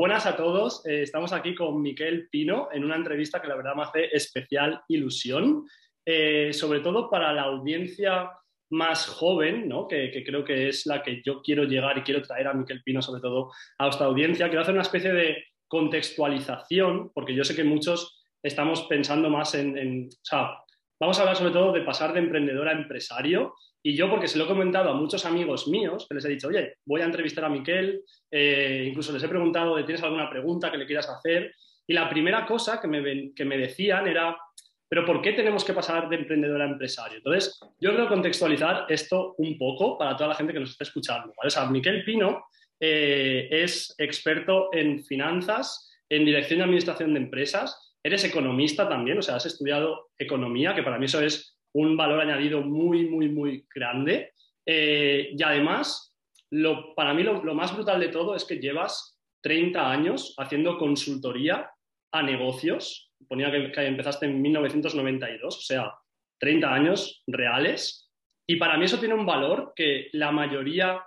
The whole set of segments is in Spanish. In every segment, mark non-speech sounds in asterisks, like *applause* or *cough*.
buenas a todos. Eh, estamos aquí con Miquel Pino en una entrevista que la verdad me hace especial ilusión, eh, sobre todo para la audiencia más joven, ¿no? que, creo que es la que yo quiero llegar y quiero traer a Miquel Pino, sobre todo a esta audiencia. Quiero hacer una especie de contextualización, porque yo sé que muchos estamos pensando más en, en o sea, vamos a hablar sobre todo de pasar de emprendedor a empresario y yo, porque se lo he comentado a muchos amigos míos, que les he dicho, oye, voy a entrevistar a Miquel, eh, incluso les he preguntado, ¿tienes alguna pregunta que le quieras hacer? Y la primera cosa que me, que me decían era, pero ¿por qué tenemos que pasar de emprendedor a empresario? Entonces, yo quiero contextualizar esto un poco para toda la gente que nos está escuchando. O sea, Miquel Pino eh, es experto en finanzas, en dirección y administración de empresas, eres economista también, o sea, has estudiado economía, que para mí eso es un valor añadido muy, muy, muy grande. Eh, y además, lo, para mí lo, más brutal de todo es que llevas 30 años haciendo consultoría a negocios. Ponía que, empezaste en 1992, o sea, 30 años reales. Y para mí eso tiene un valor que la mayoría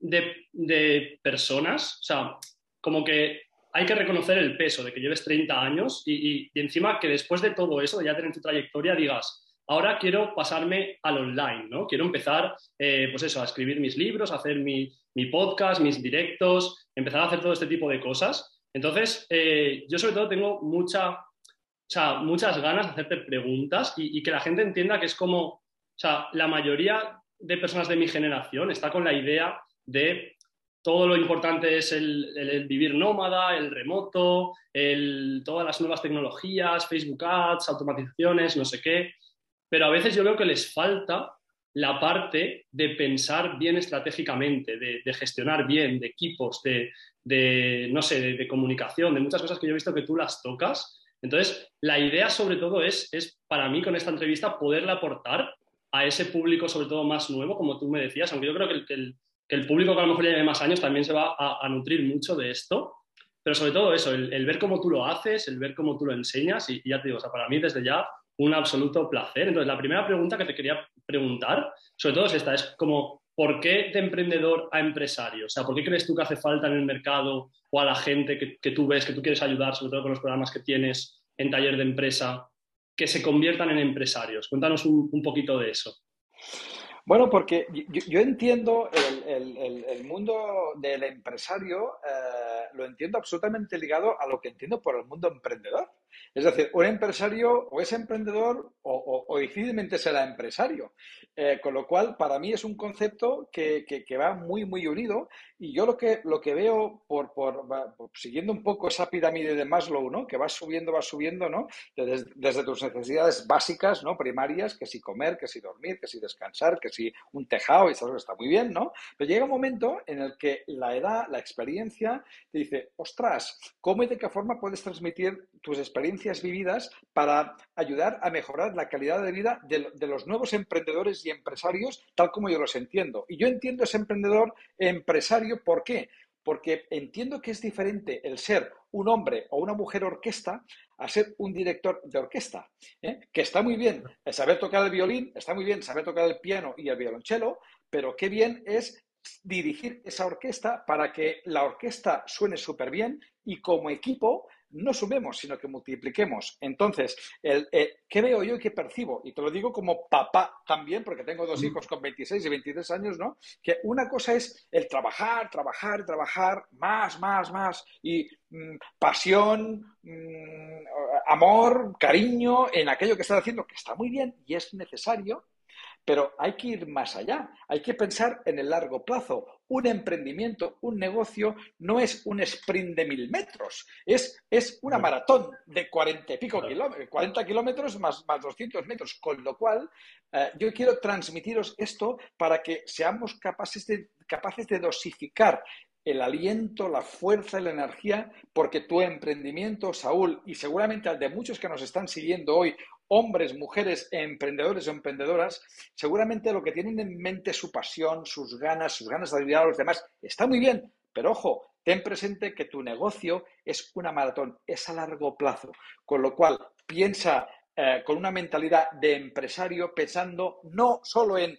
de, personas, o sea, como que hay que reconocer el peso de que lleves 30 años y, y, encima que después de todo eso, de ya tener tu trayectoria, digas, ahora quiero pasarme al online, ¿no? Quiero empezar, eh, pues eso, a escribir mis libros, a hacer mi, podcast, mis directos, empezar a hacer todo este tipo de cosas. Entonces, eh, yo sobre todo tengo mucha, muchas ganas de hacerte preguntas y, que la gente entienda que es como, o sea, la mayoría de personas de mi generación está con la idea de todo lo importante es el, vivir nómada, el remoto, todas las nuevas tecnologías, Facebook Ads, automatizaciones, no sé qué pero a veces yo veo que les falta la parte de pensar bien estratégicamente, de, gestionar bien, de equipos, de, no sé, de, comunicación, de muchas cosas que yo he visto que tú las tocas. Entonces, la idea sobre todo es, es para mí con esta entrevista poderle aportar a ese público, sobre todo más nuevo, como tú me decías, aunque yo creo que el, que el, público que a lo mejor ya lleve más años también se va a, nutrir mucho de esto, pero sobre todo eso, el, ver cómo tú lo haces, el ver cómo tú lo enseñas, y, y ya te digo, o sea, para mí desde ya un absoluto placer. Entonces, la primera pregunta que te quería preguntar, sobre todo es esta, es como, ¿por qué de emprendedor a empresario? O sea, ¿por qué crees tú que hace falta en el mercado o a la gente que, tú ves, que tú quieres ayudar, sobre todo con los programas que tienes en taller de empresa, que se conviertan en empresarios? Cuéntanos un, poquito de eso. Bueno, porque yo, entiendo el, mundo del empresario, eh, lo entiendo absolutamente ligado a lo que entiendo por el mundo emprendedor. Es decir, un empresario o es emprendedor o, difícilmente será empresario. Eh, con lo cual, para mí es un concepto que, va muy, muy unido. Y yo lo que, lo que veo, por, por, siguiendo un poco esa pirámide de Maslow, ¿no? que va subiendo, va subiendo, ¿no? desde, tus necesidades básicas, ¿no? primarias, que si comer, que si dormir, que si descansar, que si un tejado, y eso está muy bien, ¿no? Pero llega un momento en el que la edad, la experiencia, te dice, ostras, ¿cómo y de qué forma puedes transmitir tus experiencias vividas para ayudar a mejorar la calidad de vida de, los nuevos emprendedores y empresarios tal como yo los entiendo. Y yo entiendo ese emprendedor empresario, ¿por qué? Porque entiendo que es diferente el ser un hombre o una mujer orquesta a ser un director de orquesta, ¿eh? que está muy bien saber tocar el violín, está muy bien saber tocar el piano y el violonchelo, pero qué bien es dirigir esa orquesta para que la orquesta suene súper bien y como equipo no sumemos, sino que multipliquemos. Entonces, el, eh, ¿qué veo yo y qué percibo? Y te lo digo como papá también, porque tengo dos hijos con 26 y 23 años, ¿no? Que una cosa es el trabajar, trabajar, trabajar, más, más, más, y mm, pasión, mm, amor, cariño en aquello que estás haciendo, que está muy bien y es necesario, pero hay que ir más allá, hay que pensar en el largo plazo. Un emprendimiento, un negocio, no es un sprint de mil metros, es, es una maratón de cuarenta y pico kilómetros, 40 kilómetros más, más 200 metros, con lo cual eh, yo quiero transmitiros esto para que seamos capaces de, capaces de dosificar el aliento, la fuerza y la energía, porque tu emprendimiento, Saúl, y seguramente al de muchos que nos están siguiendo hoy, hombres, mujeres, emprendedores o emprendedoras, seguramente lo que tienen en mente su pasión, sus ganas, sus ganas de ayudar a los demás, está muy bien, pero ojo, ten presente que tu negocio es una maratón, es a largo plazo, con lo cual piensa eh, con una mentalidad de empresario pensando no solo en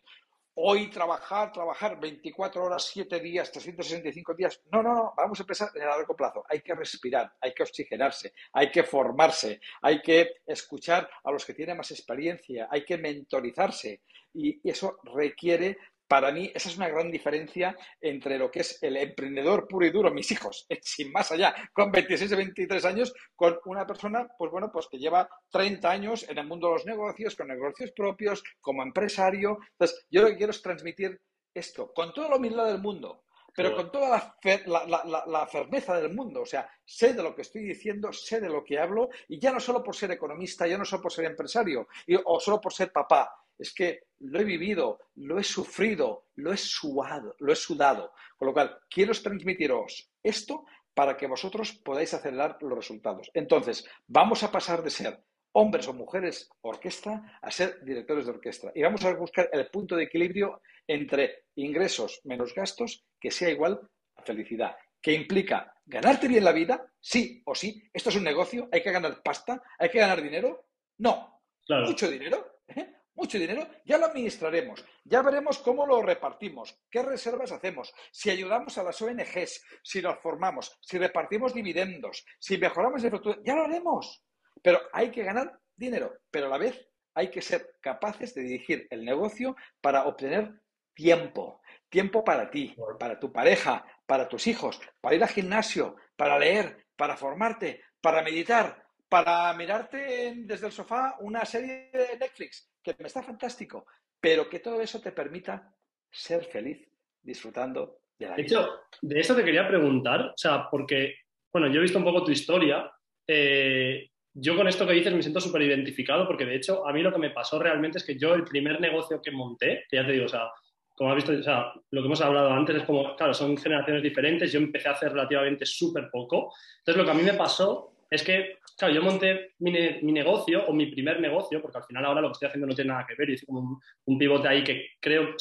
hoy trabajar, trabajar 24 horas, 7 días, 365 días. No, no, no, vamos a empezar a largo plazo. Hay que respirar, hay que oxigenarse, hay que formarse, hay que escuchar a los que tienen más experiencia, hay que mentorizarse. Y eso requiere para mí esa es una gran diferencia entre lo que es el emprendedor puro y duro, mis hijos, *laughs* sin más allá, con 26 y 23 años, con una persona, pues bueno, pues que lleva 30 años en el mundo de los negocios, con negocios propios, como empresario. Entonces, yo lo que quiero es transmitir esto, con toda la humildad del mundo, pero con toda la, la, firmeza del mundo. O sea, sé de lo que estoy diciendo, sé de lo que hablo, y ya no solo por ser economista, ya no solo por ser empresario, o solo por ser papá, es que lo he vivido, lo he sufrido, lo he sudado, lo he sudado. Con lo cual, quiero transmitiros esto para que vosotros podáis acelerar los resultados. Entonces, vamos a pasar de ser hombres o mujeres orquesta a ser directores de orquesta. Y vamos a buscar el punto de equilibrio entre ingresos menos gastos que sea igual a felicidad. Que implica ganarte bien la vida, sí o sí. Esto es un negocio, hay que ganar pasta, hay que ganar dinero. No, mucho dinero. ¿eh? Mucho dinero, ya lo administraremos, ya veremos cómo lo repartimos, qué reservas hacemos, si ayudamos a las ONGs, si nos formamos, si repartimos dividendos, si mejoramos el futuro, ya lo haremos. Pero hay que ganar dinero, pero a la vez hay que ser capaces de dirigir el negocio para obtener tiempo, tiempo para ti, para tu pareja, para tus hijos, para ir al gimnasio, para leer, para formarte, para meditar, para mirarte desde el sofá una serie de Netflix, que me está fantástico, pero que todo eso te permita ser feliz disfrutando de la vida. De hecho, de eso te quería preguntar, o sea, porque, bueno, yo he visto un poco tu historia. Eh, yo con esto que dices me siento súper identificado porque de hecho a mí lo que me pasó realmente es que yo el primer negocio que monté, que ya te digo, o sea, como has visto, o sea, lo que hemos hablado antes es como, claro, son generaciones diferentes, yo empecé a hacer relativamente súper poco. Entonces lo que a mí me pasó es que, claro, yo monté mi, negocio o mi primer negocio, porque al final ahora lo que estoy haciendo no tiene nada que ver, y hice como un, pivote ahí que creo,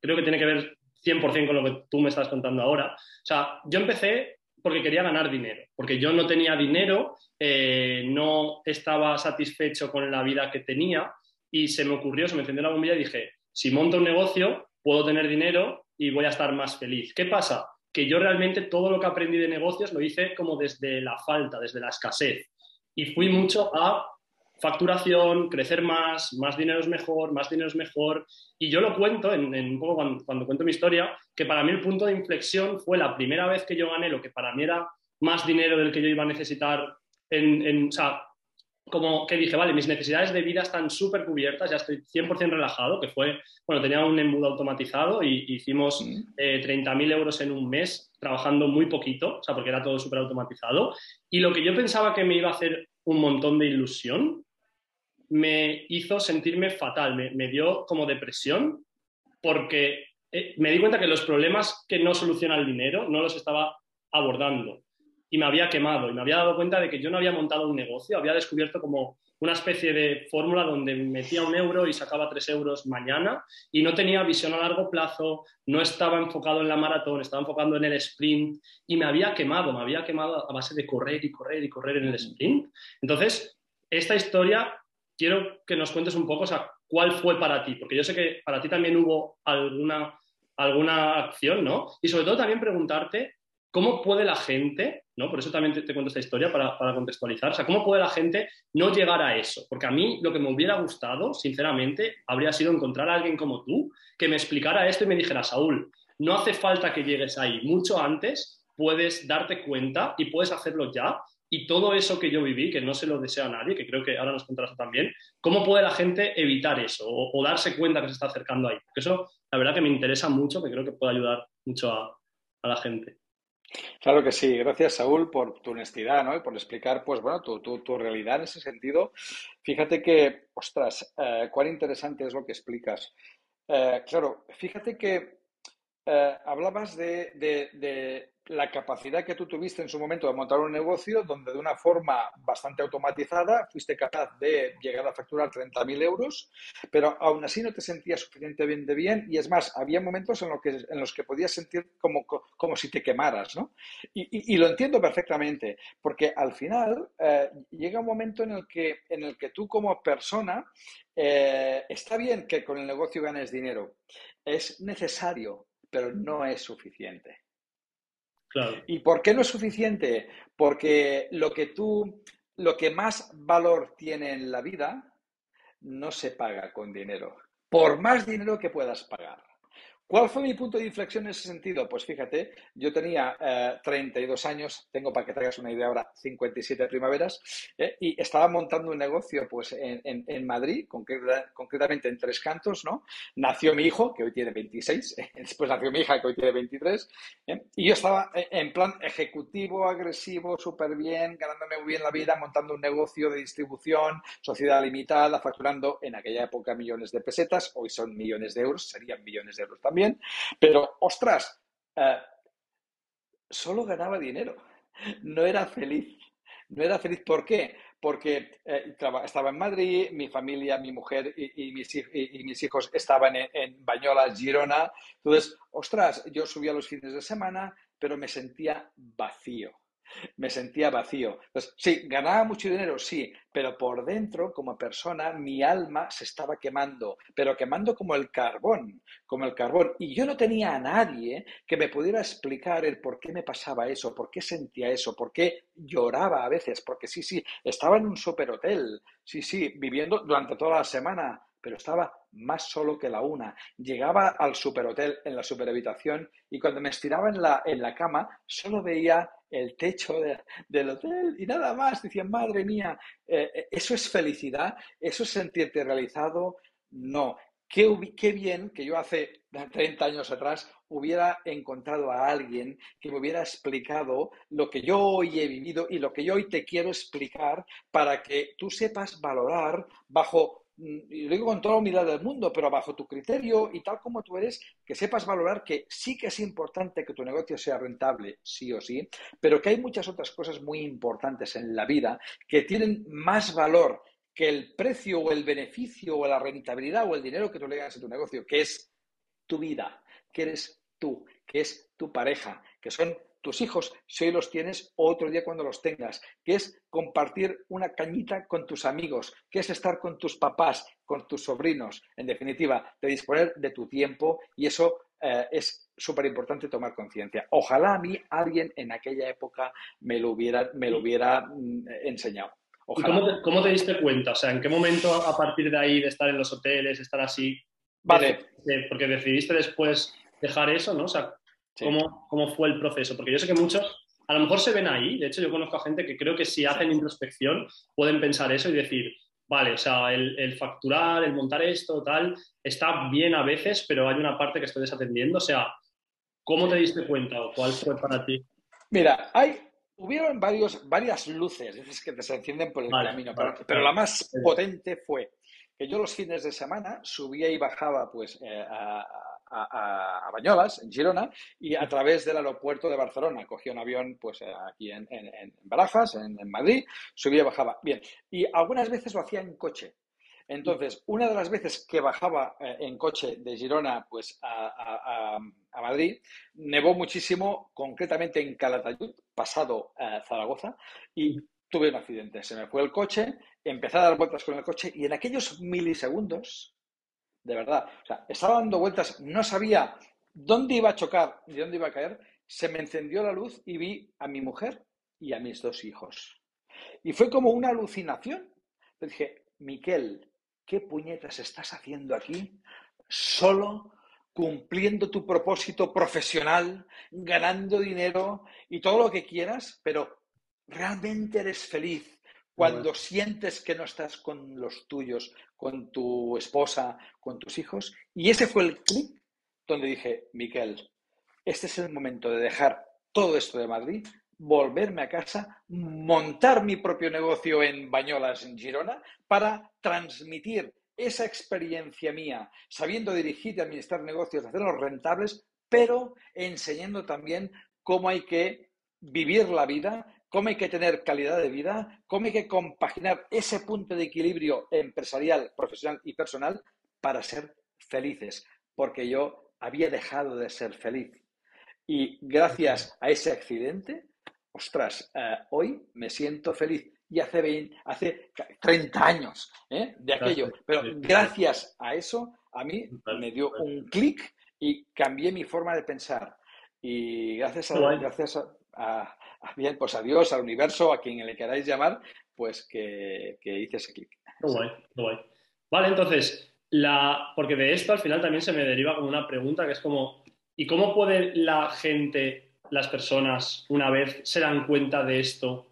creo que tiene que ver 100% con lo que tú me estás contando ahora. O sea, yo empecé porque quería ganar dinero, porque yo no tenía dinero, eh, no estaba satisfecho con la vida que tenía y se me ocurrió, se me encendió la bombilla y dije, si monto un negocio, puedo tener dinero y voy a estar más feliz. ¿Qué pasa? Que yo realmente todo lo que aprendí de negocios lo hice como desde la falta, desde la escasez. Y fui mucho a facturación, crecer más, más dinero es mejor, más dinero es mejor. Y yo lo cuento, en, un poco cuando, cuento mi historia, que para mí el punto de inflexión fue la primera vez que yo gané lo que para mí era más dinero del que yo iba a necesitar en, en como que dije, vale, mis necesidades de vida están súper cubiertas, ya estoy 100% relajado, que fue, bueno, tenía un embudo automatizado y hicimos 30.000 eh, euros en un mes trabajando muy poquito, o sea, porque era todo súper automatizado. Y lo que yo pensaba que me iba a hacer un montón de ilusión, me hizo sentirme fatal, me, dio como depresión, porque eh, me di cuenta que los problemas que no soluciona el dinero no los estaba abordando y me había quemado y me había dado cuenta de que yo no había montado un negocio, había descubierto como una especie de fórmula donde metía un euro y sacaba tres euros mañana y no tenía visión a largo plazo, no estaba enfocado en la maratón, estaba enfocando en el sprint y me había quemado, me había quemado a base de correr y correr y correr en el sprint. Entonces, esta historia quiero que nos cuentes un poco, o sea, cuál fue para ti, porque yo sé que para ti también hubo alguna, alguna acción, ¿no? Y sobre todo también preguntarte ¿Cómo puede la gente, ¿no? por eso también te, cuento esta historia para, contextualizar, o sea, cómo puede la gente no llegar a eso? Porque a mí lo que me hubiera gustado, sinceramente, habría sido encontrar a alguien como tú que me explicara esto y me dijera, Saúl, no hace falta que llegues ahí, mucho antes puedes darte cuenta y puedes hacerlo ya. Y todo eso que yo viví, que no se lo desea a nadie, que creo que ahora nos contarás también, ¿cómo puede la gente evitar eso o, darse cuenta que se está acercando ahí? Porque eso, la verdad que me interesa mucho, que creo que puede ayudar mucho a la gente. Claro que sí. Gracias, Saúl, por tu honestidad, ¿no? Y por explicar, pues, bueno, tu, tu, realidad en ese sentido. Fíjate que, ostras, eh, cuán interesante es lo que explicas. Eh, claro, fíjate que eh, hablabas de, la capacidad que tú tuviste en su momento de montar un negocio donde de una forma bastante automatizada fuiste capaz de llegar a facturar 30.000 euros, pero aún así no te sentías suficientemente bien y es más, había momentos en, que, en los que podías sentir como, como si te quemaras, ¿no? Y, lo entiendo perfectamente, porque al final eh, llega un momento en el, que, en el que tú como persona eh, está bien que con el negocio ganes dinero, es necesario, pero no es suficiente. Claro. ¿Y por qué no es suficiente? Porque lo que tú, lo que más valor tiene en la vida no se paga con dinero, por más dinero que puedas pagar. ¿Cuál fue mi punto de inflexión en ese sentido? Pues fíjate, yo tenía 32 eh, años, tengo para que te hagas una idea ahora 57 primaveras, eh, y estaba montando un negocio pues en, Madrid, concretamente en Tres Cantos, ¿no? Nació mi hijo, que hoy tiene 26, *laughs* después nació mi hija, que hoy tiene 23, ¿eh? y yo estaba en plan ejecutivo, agresivo, súper bien, ganándome muy bien la vida, montando un negocio de distribución, sociedad limitada, facturando en aquella época millones de pesetas, hoy son millones de euros, serían millones de euros también pero ostras, eh, solo ganaba dinero, no era feliz. No era feliz, ¿por qué? Porque eh, estaba en Madrid, mi familia, mi mujer y, mis, hijos estaban en, en Bañolas, Girona. Entonces, ostras, yo subía los fines de semana, pero me sentía vacío me sentía vacío. Sí, ganaba mucho dinero, sí, pero por dentro, como persona, mi alma se estaba quemando, pero quemando como el carbón, como el carbón. Y yo no tenía a nadie que me pudiera explicar el por qué me pasaba eso, por qué sentía eso, por qué lloraba a veces, porque sí, sí, estaba en un superhotel, sí, sí, viviendo durante toda la semana, pero estaba más solo que la una. Llegaba al superhotel en la superhabitación y cuando me estiraba en la, en la cama solo veía el techo del hotel y nada más. Decía, madre mía, eh, eh, ¿eso es felicidad? ¿Eso es sentirte realizado? No. Qué, qué, bien que yo hace 30 años atrás hubiera encontrado a alguien que me hubiera explicado lo que yo hoy he vivido y lo que yo hoy te quiero explicar para que tú sepas valorar bajo y lo digo con toda la humildad del mundo, pero bajo tu criterio y tal como tú eres, que sepas valorar que sí que es importante que tu negocio sea rentable, sí o sí, pero que hay muchas otras cosas muy importantes en la vida que tienen más valor que el precio o el beneficio o la rentabilidad o el dinero que tú le das a tu negocio, que es tu vida, que eres tú, que es tu pareja, que son tus hijos, si hoy los tienes, o otro día cuando los tengas, que es compartir una cañita con tus amigos, que es estar con tus papás, con tus sobrinos, en definitiva, de disponer de tu tiempo y eso eh, es súper importante tomar conciencia. Ojalá a mí alguien en aquella época me lo hubiera, me lo hubiera mm, enseñado. cómo te, diste cuenta? O sea, ¿en qué momento a partir de ahí, de estar en los hoteles, estar así, vale. porque decidiste después dejar eso, ¿no? O sea, ¿Cómo, fue el proceso? Porque yo sé que muchos a lo mejor se ven ahí, de hecho yo conozco a gente que creo que si hacen introspección pueden pensar eso y decir, vale, o sea, el, facturar, el montar esto, tal, está bien a veces, pero hay una parte que estoy desatendiendo. O sea, ¿cómo te diste cuenta o cuál fue para ti? Mira, hay, hubieron varios, varias luces que te se encienden por el camino, pero, la más potente fue que yo los fines de semana subía y bajaba pues eh, a a, Bañolas, en Girona, y a través del aeropuerto de Barcelona. Cogía un avión pues eh, aquí en, en, Barajas, en, Madrid, subía y bajaba. Bien, y algunas veces lo hacía en coche. Entonces, una de las veces que bajaba eh, en coche de Girona pues, a, Madrid, nevó muchísimo, concretamente en Calatayud, pasado a Zaragoza, y tuve un accidente. Se me fue el coche, empecé a dar vueltas con el coche y en aquellos milisegundos de verdad. O sea, estaba dando vueltas, no sabía dónde iba a chocar ni dónde iba a caer. Se me encendió la luz y vi a mi mujer y a mis dos hijos. Y fue como una alucinación. Le dije, Miquel, ¿qué puñetas estás haciendo aquí? Solo cumpliendo tu propósito profesional, ganando dinero y todo lo que quieras, pero realmente eres feliz cuando sientes que no estás con los tuyos, con tu esposa, con tus hijos. Y ese fue el clic donde dije, Miquel, este es el momento de dejar todo esto de Madrid, volverme a casa, montar mi propio negocio en Bañolas, en Girona, para transmitir esa experiencia mía, sabiendo dirigir y administrar negocios, hacerlos rentables, pero enseñando también cómo hay que vivir la vida cómo hay que tener calidad de vida, cómo hay que compaginar ese punto de equilibrio empresarial, profesional y personal para ser felices, porque yo había dejado de ser feliz. Y gracias a ese accidente, ostras, eh, hoy me siento feliz. Y hace, hace 30 años ¿eh? de aquello. Pero gracias a eso, a mí me dio un clic y cambié mi forma de pensar. Y gracias a, gracias a, bien, pues a Dios, al universo, a quien le queráis llamar, pues que, hice ese clic. guay. Vale, entonces, la, porque de esto al final también se me deriva como una pregunta que es como, ¿y cómo puede la gente, las personas, una vez se dan cuenta de esto,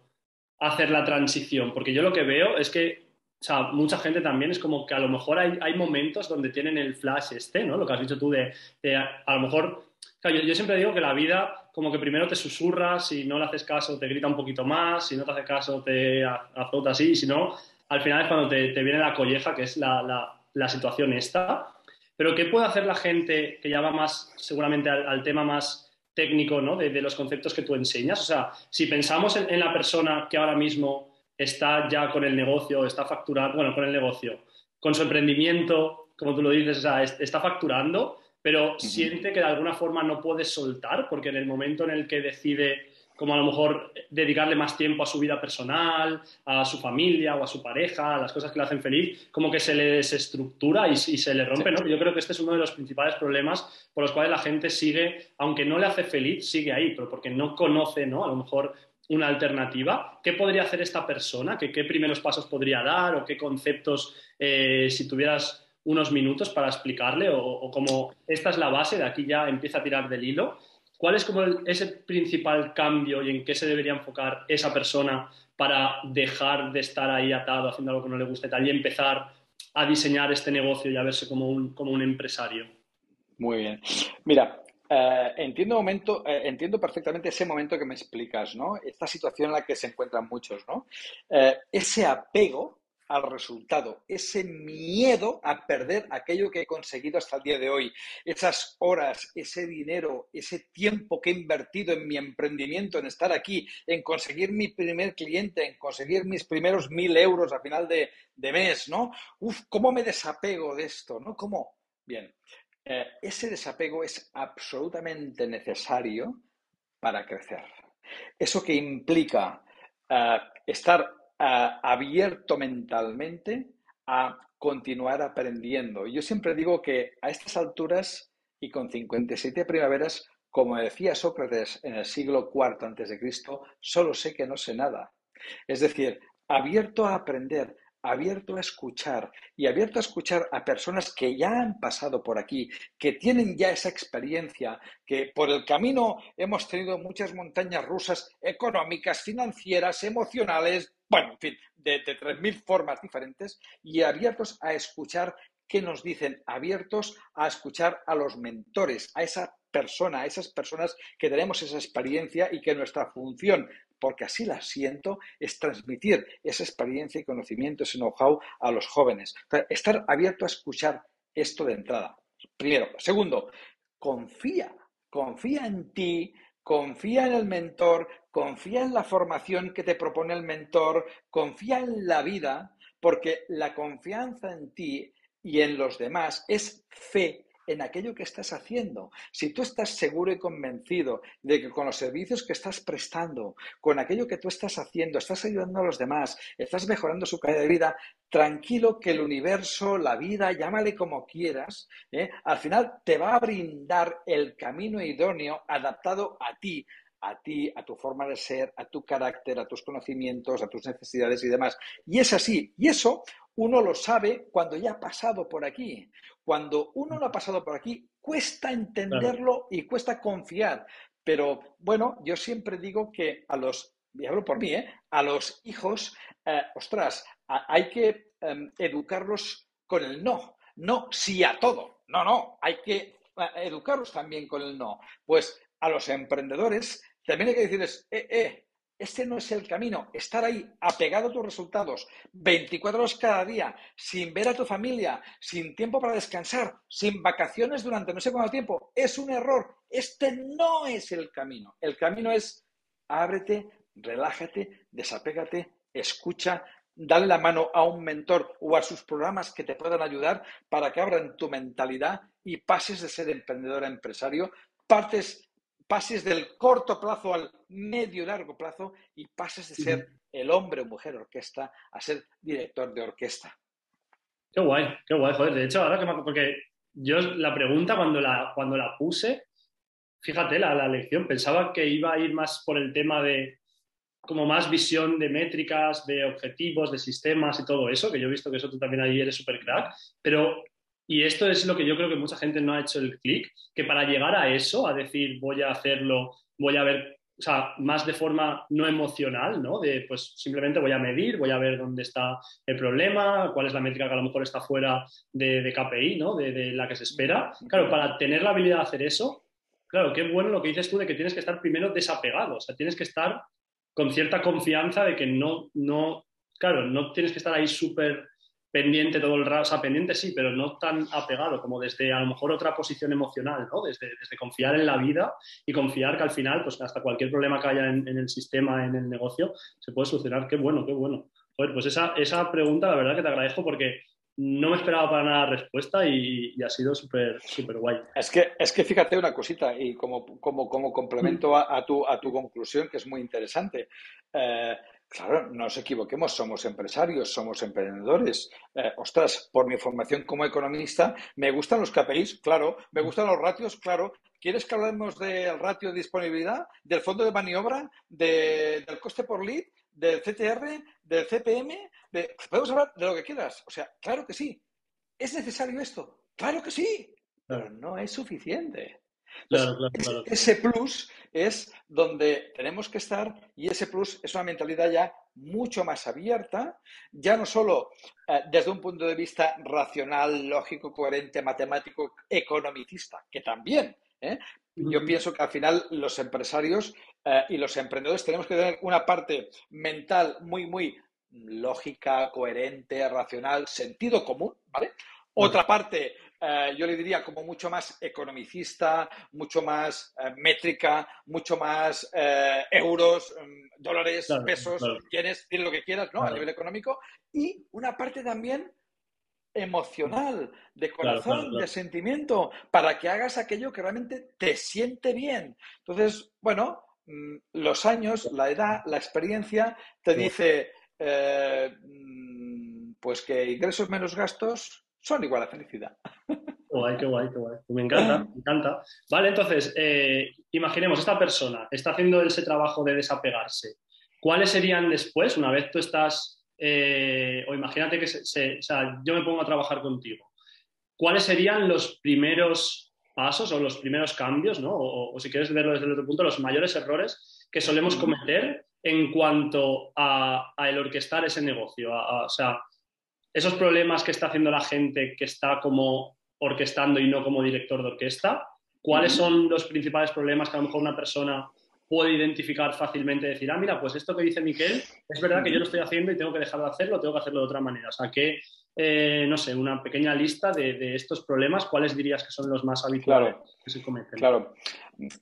hacer la transición? Porque yo lo que veo es que o sea, mucha gente también es como que a lo mejor hay, hay momentos donde tienen el flash este, ¿no? Lo que has dicho tú de, a, lo mejor, yo, siempre digo que la vida como que primero te susurra, si no le haces caso te grita un poquito más, si no te hace caso te azota así, si no, al final es cuando te, viene la colleja, que es la, situación esta. Pero ¿qué puede hacer la gente que ya va más seguramente al, tema más técnico ¿no? de, los conceptos que tú enseñas? O sea, si pensamos en, la persona que ahora mismo está ya con el negocio, está facturando, bueno, con el negocio, con su emprendimiento, como tú lo dices, o sea, está facturando, pero siente que de alguna forma no puede soltar, porque en el momento en el que decide como a lo mejor dedicarle más tiempo a su vida personal, a su familia o a su pareja, a las cosas que le hacen feliz, como que se le desestructura y, se le rompe, ¿no? Yo creo que este es uno de los principales problemas por los cuales la gente sigue, aunque no le hace feliz, sigue ahí, pero porque no conoce, ¿no? A lo mejor una alternativa. ¿Qué podría hacer esta persona? ¿Qué, primeros pasos podría dar? ¿O qué conceptos, eh, si tuvieras unos minutos para explicarle? O, como esta es la base, de aquí ya empieza a tirar del hilo ¿Cuál es como ese principal cambio y en qué se debería enfocar esa persona para dejar de estar ahí atado haciendo algo que no le guste tal y empezar a diseñar este negocio y a verse como un, como un empresario? Muy bien. Mira, eh, entiendo, momento, eh, entiendo perfectamente ese momento que me explicas, ¿no? Esta situación en la que se encuentran muchos, ¿no? Eh, ese apego al resultado, ese miedo a perder aquello que he conseguido hasta el día de hoy, esas horas, ese dinero, ese tiempo que he invertido en mi emprendimiento, en estar aquí, en conseguir mi primer cliente, en conseguir mis primeros mil euros a final de, mes, ¿no? Uf, ¿cómo me desapego de esto? ¿No? ¿Cómo? Bien, eh, ese desapego es absolutamente necesario para crecer. Eso que implica eh, estar abierto mentalmente a continuar aprendiendo. Yo siempre digo que a estas alturas y con 57 primaveras, como decía Sócrates en el siglo IV antes de Cristo, solo sé que no sé nada. Es decir, abierto a aprender, abierto a escuchar y abierto a escuchar a personas que ya han pasado por aquí, que tienen ya esa experiencia, que por el camino hemos tenido muchas montañas rusas económicas, financieras, emocionales, bueno, en fin, de, de 3.000 formas diferentes y abiertos a escuchar qué nos dicen, abiertos a escuchar a los mentores, a esa persona, a esas personas que tenemos esa experiencia y que nuestra función, porque así la siento, es transmitir esa experiencia y conocimiento, ese know-how a los jóvenes. estar abierto a escuchar esto de entrada. Primero. Segundo, confía, confía en ti, confía en el mentor, confía en la formación que te propone el mentor, confía en la vida, porque la confianza en ti y en los demás es fe en aquello que estás haciendo. Si tú estás seguro y convencido de que con los servicios que estás prestando, con aquello que tú estás haciendo, estás ayudando a los demás, estás mejorando su calidad de vida, tranquilo que el universo, la vida, llámale como quieras, ¿eh? al final te va a brindar el camino idóneo adaptado a ti, a ti, a tu forma de ser, a tu carácter, a tus conocimientos, a tus necesidades y demás. Y es así. Y eso uno lo sabe cuando ya ha pasado por aquí. Cuando uno lo ha pasado por aquí, cuesta entenderlo y cuesta confiar. Pero bueno, yo siempre digo que a los, y hablo por mí, ¿eh? a los hijos, eh, ostras, hay que em, educarlos con el no. No sí a todo. No, no, hay que eh, educarlos también con el no. Pues a los emprendedores también hay que decirles, eh, eh, este no es el camino. Estar ahí apegado a tus resultados 24 horas cada día, sin ver a tu familia, sin tiempo para descansar, sin vacaciones durante no sé cuánto tiempo, es un error. Este no es el camino. El camino es ábrete, relájate, desapégate, escucha, dale la mano a un mentor o a sus programas que te puedan ayudar para que abran tu mentalidad y pases de ser emprendedor a empresario, partes pases del corto plazo al medio y largo plazo y pases de ser el hombre o mujer orquesta a ser director de orquesta. Qué guay, qué guay, joder. De hecho, ahora que me porque yo la pregunta cuando la, cuando la puse, fíjate la, la lección, pensaba que iba a ir más por el tema de como más visión de métricas, de objetivos, de sistemas y todo eso, que yo he visto que eso tú también ahí eres súper crack, pero, y esto es lo que yo creo que mucha gente no ha hecho el clic, que para llegar a eso, a decir voy a hacerlo, voy a ver, o sea, más de forma no emocional, ¿no? De pues simplemente voy a medir, voy a ver dónde está el problema, cuál es la métrica que a lo mejor está fuera de, de KPI, ¿no? De, de la que se espera. Claro, para tener la habilidad de hacer eso, claro, qué bueno lo que dices tú de que tienes que estar primero desapegado, o sea, tienes que estar con cierta confianza de que no, no, claro, no tienes que estar ahí súper pendiente todo el rato, o sea, pendiente sí, pero no tan apegado como desde a lo mejor otra posición emocional, ¿no? Desde, desde confiar en la vida y confiar que al final, pues hasta cualquier problema que haya en, en el sistema, en el negocio, se puede solucionar. Qué bueno, qué bueno. Joder, pues esa, esa pregunta, la verdad que te agradezco porque no me esperaba para nada respuesta y, y ha sido súper súper guay. Es que, es que fíjate una cosita, y como, como, como complemento a, a, tu, a tu conclusión, que es muy interesante. Eh, claro, no nos equivoquemos, somos empresarios, somos emprendedores. Eh, ostras, por mi formación como economista, me gustan los KPIs, claro, me gustan los ratios, claro. ¿Quieres que hablemos del ratio de disponibilidad, del fondo de maniobra, de, del coste por lead, del CTR, del CPM? De... Podemos hablar de lo que quieras. O sea, claro que sí. ¿Es necesario esto? Claro que sí, pero no es suficiente. Claro, claro, claro. Ese plus es donde tenemos que estar y ese plus es una mentalidad ya mucho más abierta, ya no solo eh, desde un punto de vista racional, lógico, coherente, matemático, economicista, que también. ¿eh? Yo pienso que al final los empresarios eh, y los emprendedores tenemos que tener una parte mental muy, muy lógica, coherente, racional, sentido común, ¿vale? Otra parte eh, yo le diría como mucho más economicista, mucho más eh, métrica, mucho más eh, euros, mm, dólares, Claro, pesos, claro. yenes, tienes lo que quieras, ¿no? A nivel económico. Y una parte también emocional, de corazón, de sentimiento, para que hagas aquello que realmente te siente bien. Entonces, bueno, mm, los años, la edad, la experiencia te dice, mm, pues que ingresos menos gastos son igual a felicidad. *laughs* Qué guay, qué guay, qué guay. Me encanta, *laughs* me encanta. Vale, entonces, eh, imaginemos, esta persona está haciendo ese trabajo de desapegarse. ¿Cuáles serían después, una vez tú estás, eh, o imagínate que se- se- o sea, yo me pongo a trabajar contigo, ¿cuáles serían los primeros pasos o los primeros cambios, ¿no? o, o si quieres verlo desde el otro punto, los mayores errores que solemos cometer en cuanto a, a el orquestar ese negocio? A- a- o sea, esos problemas que está haciendo la gente que está como orquestando y no como director de orquesta, ¿cuáles son los principales problemas que a lo mejor una persona puede identificar fácilmente? Decir, ah, mira, pues esto que dice Miquel, es verdad que yo lo estoy haciendo y tengo que dejar de hacerlo, tengo que hacerlo de otra manera. O sea, que, eh, no sé, una pequeña lista de, de estos problemas, ¿cuáles dirías que son los más habituales Claro. que se cometen? Claro.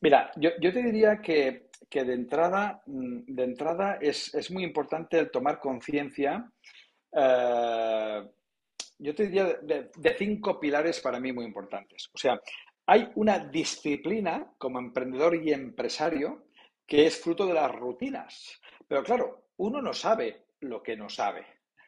Mira, yo, yo te diría que, que de entrada, mm, de entrada es, es muy importante el tomar conciencia. Eh, yo te diría de, de cinco pilares para mí muy importantes. O sea, hay una disciplina como emprendedor y empresario que es fruto de las rutinas. Pero claro, uno no sabe lo que no sabe.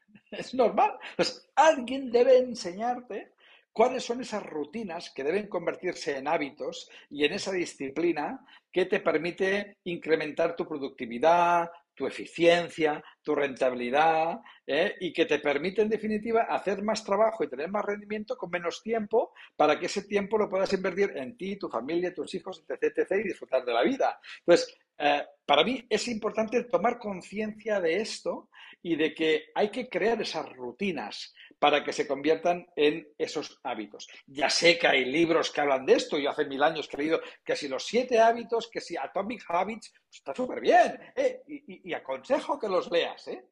*laughs* Es normal. Pues alguien debe enseñarte cuáles son esas rutinas que deben convertirse en hábitos y en esa disciplina que te permite incrementar tu productividad, tu eficiencia, tu rentabilidad ¿eh? y que te permite en definitiva hacer más trabajo y tener más rendimiento con menos tiempo para que ese tiempo lo puedas invertir en ti, tu familia, tus hijos, etc, etc y disfrutar de la vida. Entonces, eh, para mí es importante tomar conciencia de esto y de que hay que crear esas rutinas para que se conviertan en esos hábitos. Ya sé que hay libros que hablan de esto, yo hace mil años que he leído que si los siete hábitos, que si Atomic Habits, está súper bien, ¿eh? y, y, y, aconsejo que los leas, ¿eh?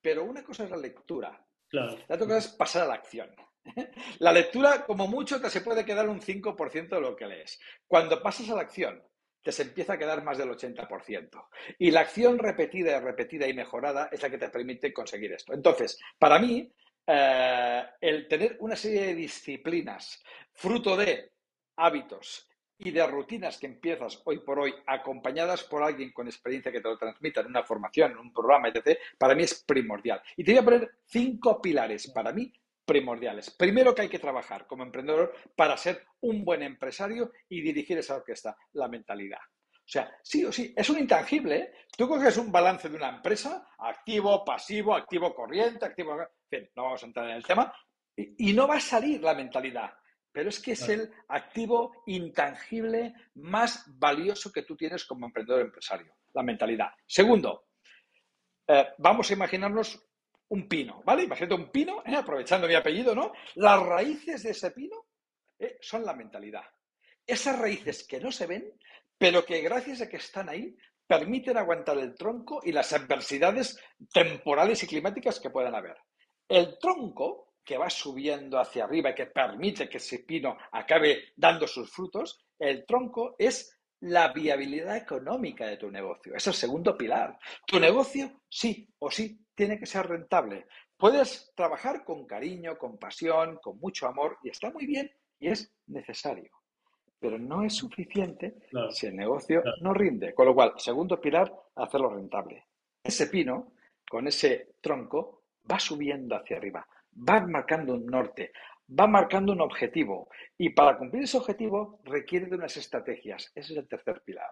pero una cosa es la lectura, claro. la otra cosa es pasar a la acción. *laughs* La lectura, como mucho, te se puede quedar un 5% de lo que lees. Cuando pasas a la acción, te se empieza a quedar más del 80%. Y la acción repetida, repetida y mejorada es la que te permite conseguir esto. Entonces, para mí, eh, el tener una serie de disciplinas fruto de hábitos y de rutinas que empiezas hoy por hoy acompañadas por alguien con experiencia que te lo transmita en una formación, en un programa, etc., para mí es primordial. Y te voy a poner cinco pilares para mí primordiales. Primero que hay que trabajar como emprendedor para ser un buen empresario y dirigir esa orquesta, la mentalidad. O sea, sí o sí, es un intangible. ¿eh? Tú coges un balance de una empresa, activo, pasivo, activo corriente, activo... En fin, no vamos a entrar en el tema. Y, y no va a salir la mentalidad. Pero es que es el activo intangible más valioso que tú tienes como emprendedor empresario, la mentalidad. Segundo, eh, vamos a imaginarnos un pino, ¿vale? Imagínate un pino, eh, aprovechando mi apellido, ¿no? Las raíces de ese pino eh, son la mentalidad. Esas raíces que no se ven, pero que gracias a que están ahí, permiten aguantar el tronco y las adversidades temporales y climáticas que puedan haber. El tronco, que va subiendo hacia arriba y que permite que ese pino acabe dando sus frutos, el tronco es la viabilidad económica de tu negocio. Es el segundo pilar. Tu negocio, sí o sí, tiene que ser rentable. Puedes trabajar con cariño, con pasión, con mucho amor, y está muy bien y es necesario. Pero no es suficiente si el negocio no rinde. Con lo cual, segundo pilar, hacerlo rentable. Ese pino, con ese tronco, va subiendo hacia arriba, va marcando un norte, va marcando un objetivo y para cumplir ese objetivo requiere de unas estrategias. Ese es el tercer pilar.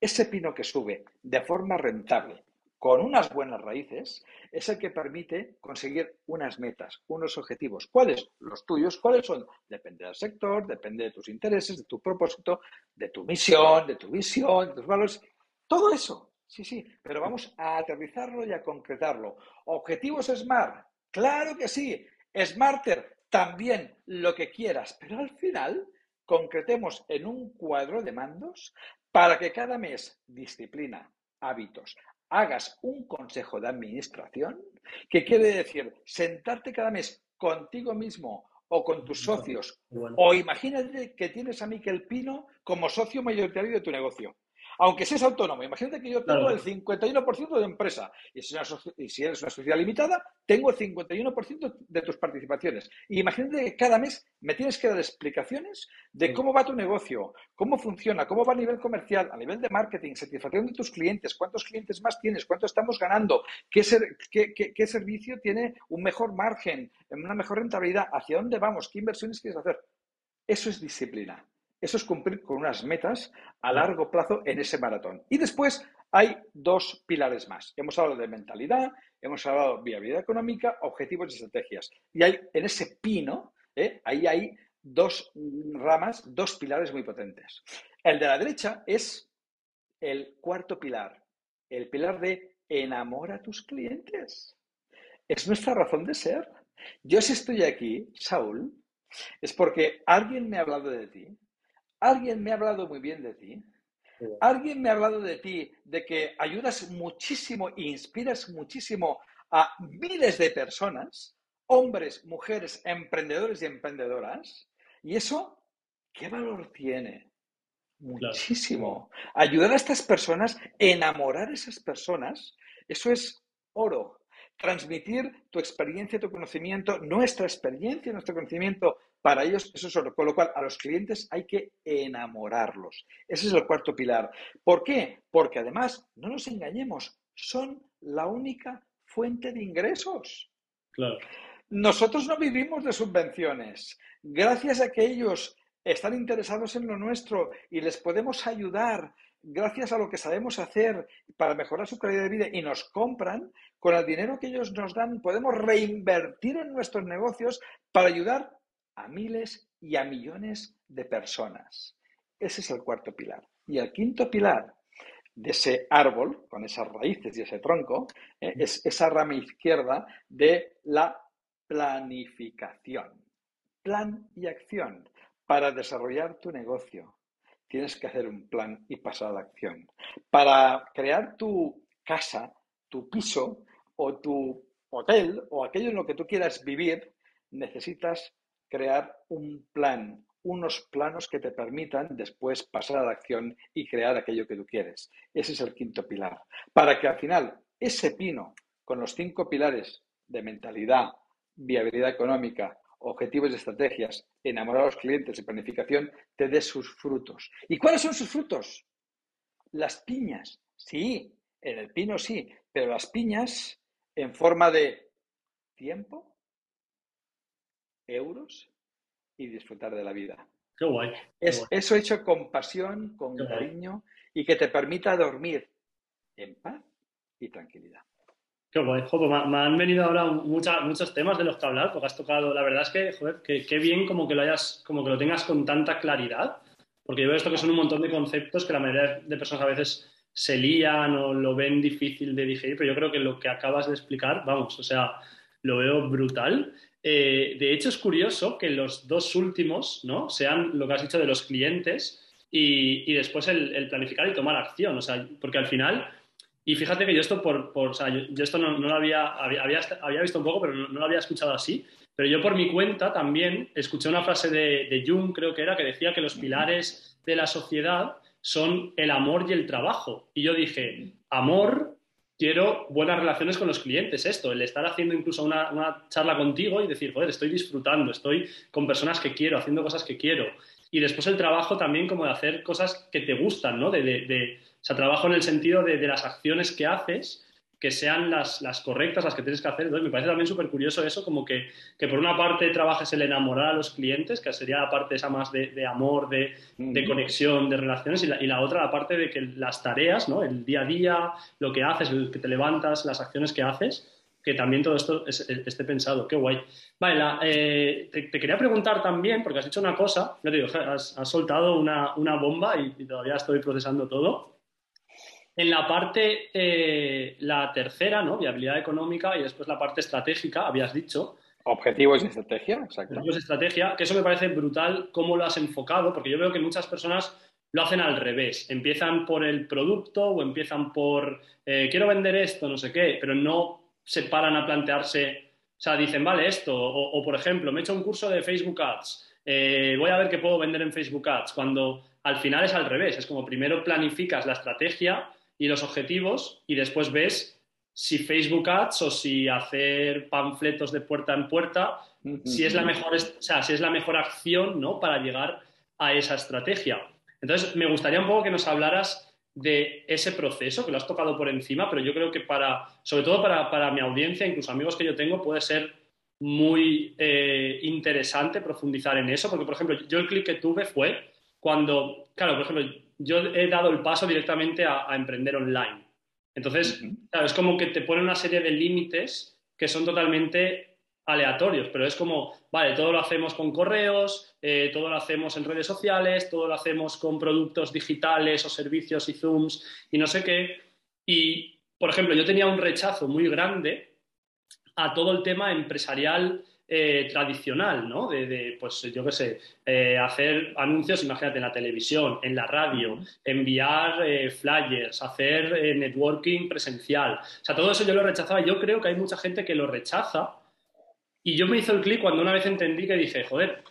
Ese pino que sube de forma rentable, con unas buenas raíces, es el que permite conseguir unas metas, unos objetivos. ¿Cuáles? Los tuyos. ¿Cuáles son? Depende del sector, depende de tus intereses, de tu propósito, de tu misión, de tu visión, de tus valores. Todo eso. Sí, sí, pero vamos a aterrizarlo y a concretarlo. ¿Objetivos SMART? Claro que sí. Smarter, también lo que quieras, pero al final concretemos en un cuadro de mandos para que cada mes, disciplina, hábitos, hagas un consejo de administración, que quiere decir sentarte cada mes contigo mismo o con tus socios, o imagínate que tienes a Miquel Pino como socio mayoritario de tu negocio aunque seas autónomo. Imagínate que yo tengo el 51% de empresa y si, eres una sociedad limitada, tengo el 51% de tus participaciones. Y imagínate que cada mes me tienes que dar explicaciones de cómo va tu negocio, cómo funciona, cómo va a nivel comercial, a nivel de marketing, satisfacción de tus clientes, cuántos clientes más tienes, cuánto estamos ganando, qué, qué servicio tiene un mejor margen, una mejor rentabilidad, hacia dónde vamos, qué inversiones quieres hacer. Eso es disciplina. Eso es cumplir con unas metas a largo plazo en ese maratón. Y después hay dos pilares más. Hemos hablado de mentalidad, hemos hablado de viabilidad económica, objetivos y estrategias. Y hay, en ese pino, ¿eh? ahí hay dos ramas, dos pilares muy potentes. El de la derecha es el cuarto pilar, el pilar de enamora a tus clientes. Es nuestra razón de ser. Yo si estoy aquí, Saúl, es porque alguien me ha hablado de ti, alguien me ha hablado muy bien de ti. Alguien me ha hablado de ti, de que ayudas muchísimo e inspiras muchísimo a miles de personas, hombres, mujeres, emprendedores y emprendedoras. Y eso, ¿qué valor tiene? Muchísimo. Ayudar a estas personas, enamorar a esas personas, eso es oro. Transmitir tu experiencia, tu conocimiento, nuestra experiencia, nuestro conocimiento para ellos, eso es Con lo cual, a los clientes hay que enamorarlos. Ese es el cuarto pilar. ¿Por qué? Porque además, no nos engañemos, son la única fuente de ingresos. Claro. Nosotros no vivimos de subvenciones. Gracias a que ellos están interesados en lo nuestro y les podemos ayudar gracias a lo que sabemos hacer para mejorar su calidad de vida y nos compran, con el dinero que ellos nos dan podemos reinvertir en nuestros negocios para ayudar a miles y a millones de personas. Ese es el cuarto pilar. Y el quinto pilar de ese árbol, con esas raíces y ese tronco, eh, es esa rama izquierda de la planificación. Plan y acción. Para desarrollar tu negocio, tienes que hacer un plan y pasar a la acción. Para crear tu casa, tu piso o tu hotel o aquello en lo que tú quieras vivir, necesitas crear un plan, unos planos que te permitan después pasar a la acción y crear aquello que tú quieres. Ese es el quinto pilar. Para que al final ese pino, con los cinco pilares de mentalidad, viabilidad económica, objetivos y estrategias, enamorar a los clientes y planificación, te dé sus frutos. ¿Y cuáles son sus frutos? Las piñas. Sí, en el pino sí, pero las piñas en forma de tiempo, euros y disfrutar de la vida. Qué guay. es, Eso hecho con pasión, con cariño y que te permita dormir en paz y tranquilidad. Qué guay, joder, me, han venido ahora muchos temas de los que hablar, porque has tocado, la verdad es que, joder, qué bien como que lo hayas, como que lo tengas con tanta claridad, porque yo veo esto que son un montón de conceptos que la mayoría de personas a veces se lían o lo ven difícil de digerir, pero yo creo que lo que acabas de explicar, vamos, o sea, lo veo brutal. Eh, de hecho, es curioso que los dos últimos, ¿no? Sean lo que has dicho de los clientes y, después el, planificar y tomar acción, o sea, porque al final y fíjate que yo esto, por, por o sea, yo, esto no, no, lo había, había, había, visto un poco, pero no, lo había escuchado así. Pero yo por mi cuenta también escuché una frase de, de Jung, creo que era, que decía que los pilares de la sociedad son el amor y el trabajo. Y yo dije, amor, quiero buenas relaciones con los clientes, esto, el estar haciendo incluso una, una, charla contigo y decir, joder, estoy disfrutando, estoy con personas que quiero, haciendo cosas que quiero. Y después el trabajo también como de hacer cosas que te gustan, ¿no? de, de o sea, trabajo en el sentido de, las acciones que haces que sean las, correctas, las que tienes que hacer. Entonces, me parece también súper curioso eso, como que, por una parte trabajes el enamorar a los clientes, que sería la parte esa más de, amor, de, conexión, de relaciones, y la, otra la parte de que las tareas, ¿no? el día a día, lo que haces, el que te levantas, las acciones que haces, que también todo esto esté pensado. Qué guay. Vale, eh, te, quería preguntar también, porque has dicho una cosa, ya te digo, has, soltado una, bomba y todavía estoy procesando todo. En la parte, eh, la tercera, ¿no? Viabilidad económica y después la parte estratégica, habías dicho. Objetivos y estrategia, exacto. Objetivos y estrategia, que eso me parece brutal cómo lo has enfocado, porque yo veo que muchas personas lo hacen al revés. Empiezan por el producto o empiezan por eh, quiero vender esto, no sé qué, pero no se paran a plantearse, o sea, dicen, vale, esto, o, por ejemplo, me he hecho un curso de Facebook Ads, eh, voy a ver qué puedo vender en Facebook Ads, cuando al final es al revés, es como primero planificas la estrategia y los objetivos y después ves si Facebook Ads o si hacer panfletos de puerta en puerta, si es la mejor, o sea, si es la mejor acción ¿no? para llegar a esa estrategia. Entonces, me gustaría un poco que nos hablaras de ese proceso, que lo has tocado por encima, pero yo creo que para, sobre todo para, mi audiencia, incluso amigos que yo tengo, puede ser muy eh, interesante profundizar en eso, porque, por ejemplo, yo el clic que tuve fue cuando, claro, por ejemplo, yo he dado el paso directamente a, emprender online. Entonces, claro, es como que te pone una serie de límites que son totalmente aleatorios, pero es como, vale, todo lo hacemos con correos, eh, todo lo hacemos en redes sociales, todo lo hacemos con productos digitales o servicios y Zooms y no sé qué. Y, por ejemplo, yo tenía un rechazo muy grande a todo el tema empresarial eh, tradicional, ¿no? De, pues yo qué sé, eh, hacer anuncios, imagínate, en la televisión, en la radio, enviar eh, flyers, hacer networking presencial. O sea, todo eso yo lo rechazaba. Yo creo que hay mucha gente que lo rechaza. Y yo me hizo el clic cuando una vez entendí que dije, joder,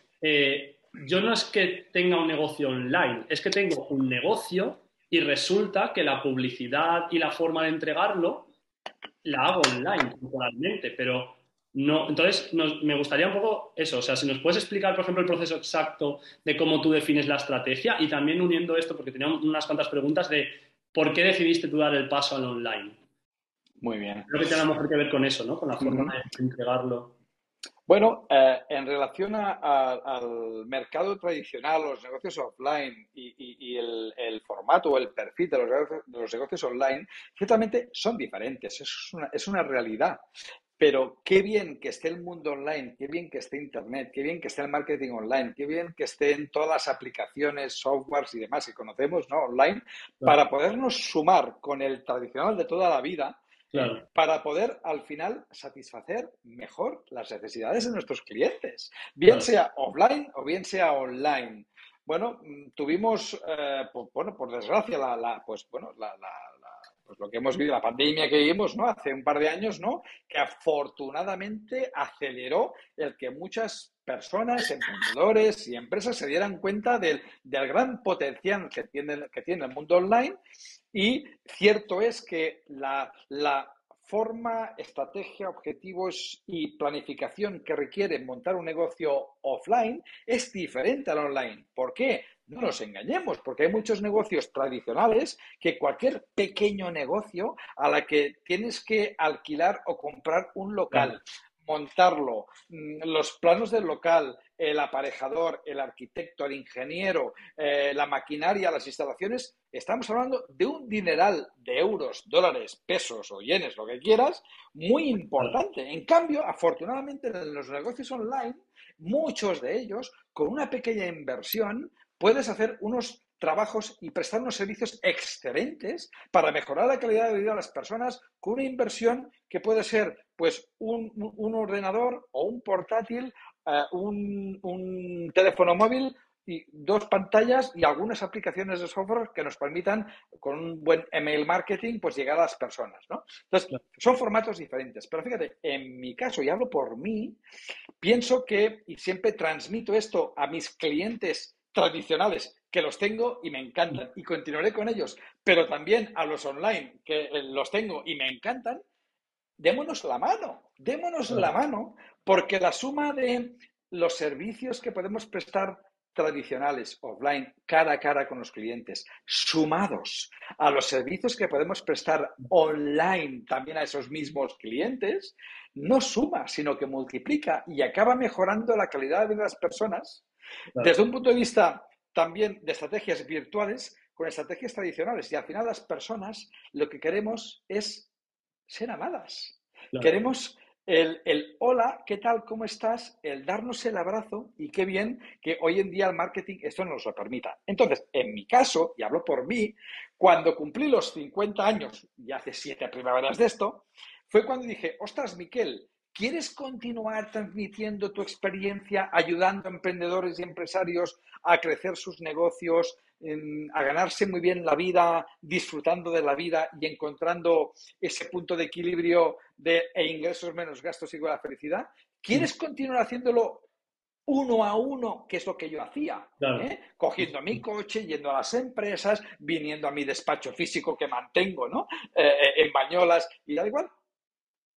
yo no es que tenga un negocio online, es que tengo un negocio y resulta que la publicidad y la forma de entregarlo la hago online, temporalmente, pero no, entonces, me gustaría un poco eso, o sea, si nos puedes explicar, por ejemplo, el proceso exacto de cómo tú defines la estrategia y también uniendo esto, porque tenía unas cuantas preguntas de por qué decidiste tú dar el paso al online. Muy bien. Creo que tiene a lo mejor que ver con eso, ¿no? Con la forma de entregarlo. Bueno, eh, en relación al mercado tradicional, los negocios offline y, el, formato o el perfil de los, negocios online, ciertamente son diferentes, es una, es una realidad. Pero qué bien que esté el mundo online, qué bien que esté Internet, qué bien que esté el marketing online, qué bien que estén todas las aplicaciones, softwares y demás que conocemos ¿no? online, para podernos sumar con el tradicional de toda la vida, para poder al final satisfacer mejor las necesidades de nuestros clientes, bien sea offline o bien sea online. Bueno, mm, tuvimos, eh, bueno, por desgracia, la, pues, bueno, la pues lo que hemos vivido, la pandemia que vivimos, ¿no? Hace un par de años, ¿no? Que afortunadamente aceleró el que muchas personas, emprendedores y empresas se dieran cuenta del, gran potencial que tiene, que tiene el mundo online y cierto es que la, la forma, estrategia, objetivos y planificación que requiere montar un negocio offline es diferente al online. ¿Por qué? No nos engañemos, porque hay muchos negocios tradicionales que cualquier pequeño negocio a la que tienes que alquilar o comprar un local, montarlo, mm, los planos del local, el aparejador, el arquitecto, el ingeniero, eh, la maquinaria, las instalaciones, estamos hablando de un dineral de euros, dólares, pesos o yenes, lo que quieras, muy importante. En cambio, afortunadamente en los negocios online, muchos de ellos, con una pequeña inversión, puedes hacer unos trabajos y prestar unos servicios excelentes para mejorar la calidad de vida de las personas con una inversión que puede ser pues un, ordenador o un portátil, eh, un, teléfono móvil y dos pantallas y algunas aplicaciones de software que nos permitan, con un buen email marketing, pues llegar a las personas, ¿no? Entonces, son formatos diferentes. Pero fíjate, en mi caso, y hablo por mí, pienso que, y siempre transmito esto a mis clientes tradicionales, que los tengo y me encantan y continuaré con ellos, pero también a los online, que eh, los tengo y me encantan, démonos la mano, démonos la mano, porque la suma de los servicios que podemos prestar tradicionales, offline, cara a cara con los clientes, sumados a los servicios que podemos prestar online también a esos mismos clientes, no suma, sino que multiplica y acaba mejorando la calidad de las personas desde un punto de vista también de estrategias virtuales con estrategias tradicionales. Y al final las personas lo que queremos es ser amadas. Queremos el, el, hola, ¿qué tal? ¿Cómo estás? El darnos el abrazo y qué bien que hoy en día el marketing esto nos lo permita. Entonces, en mi caso, y hablo por mí, cuando cumplí los 50 años, y hace siete primaveras de esto, fue cuando dije, ostras, Miquel, ¿Quieres continuar transmitiendo tu experiencia ayudando a emprendedores y empresarios a crecer sus negocios, a ganarse muy bien la vida, disfrutando de la vida y encontrando ese punto de equilibrio de e ingresos menos gastos igual a felicidad? ¿Quieres continuar haciéndolo uno a uno, que es lo que yo hacía, ¿eh? cogiendo mi coche, yendo a las empresas, viniendo a mi despacho físico que mantengo, ¿no? Eh, eh, en Bañolas y da igual.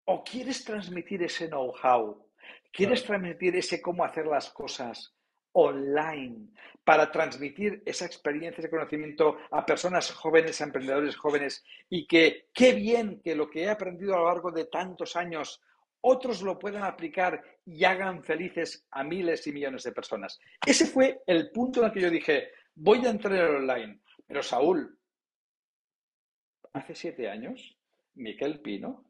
¿O quieres transmitir ese know-how? ¿Quieres transmitir ese cómo hacer las cosas online para transmitir esa experiencia, ese conocimiento a personas jóvenes, a emprendedores jóvenes y que qué bien que lo que he aprendido a lo largo de tantos años otros lo puedan aplicar y hagan felices a miles y millones de personas. Ese fue el punto en el que yo dije, voy a entrar en online. Pero Saúl, hace siete años, Miquel Pino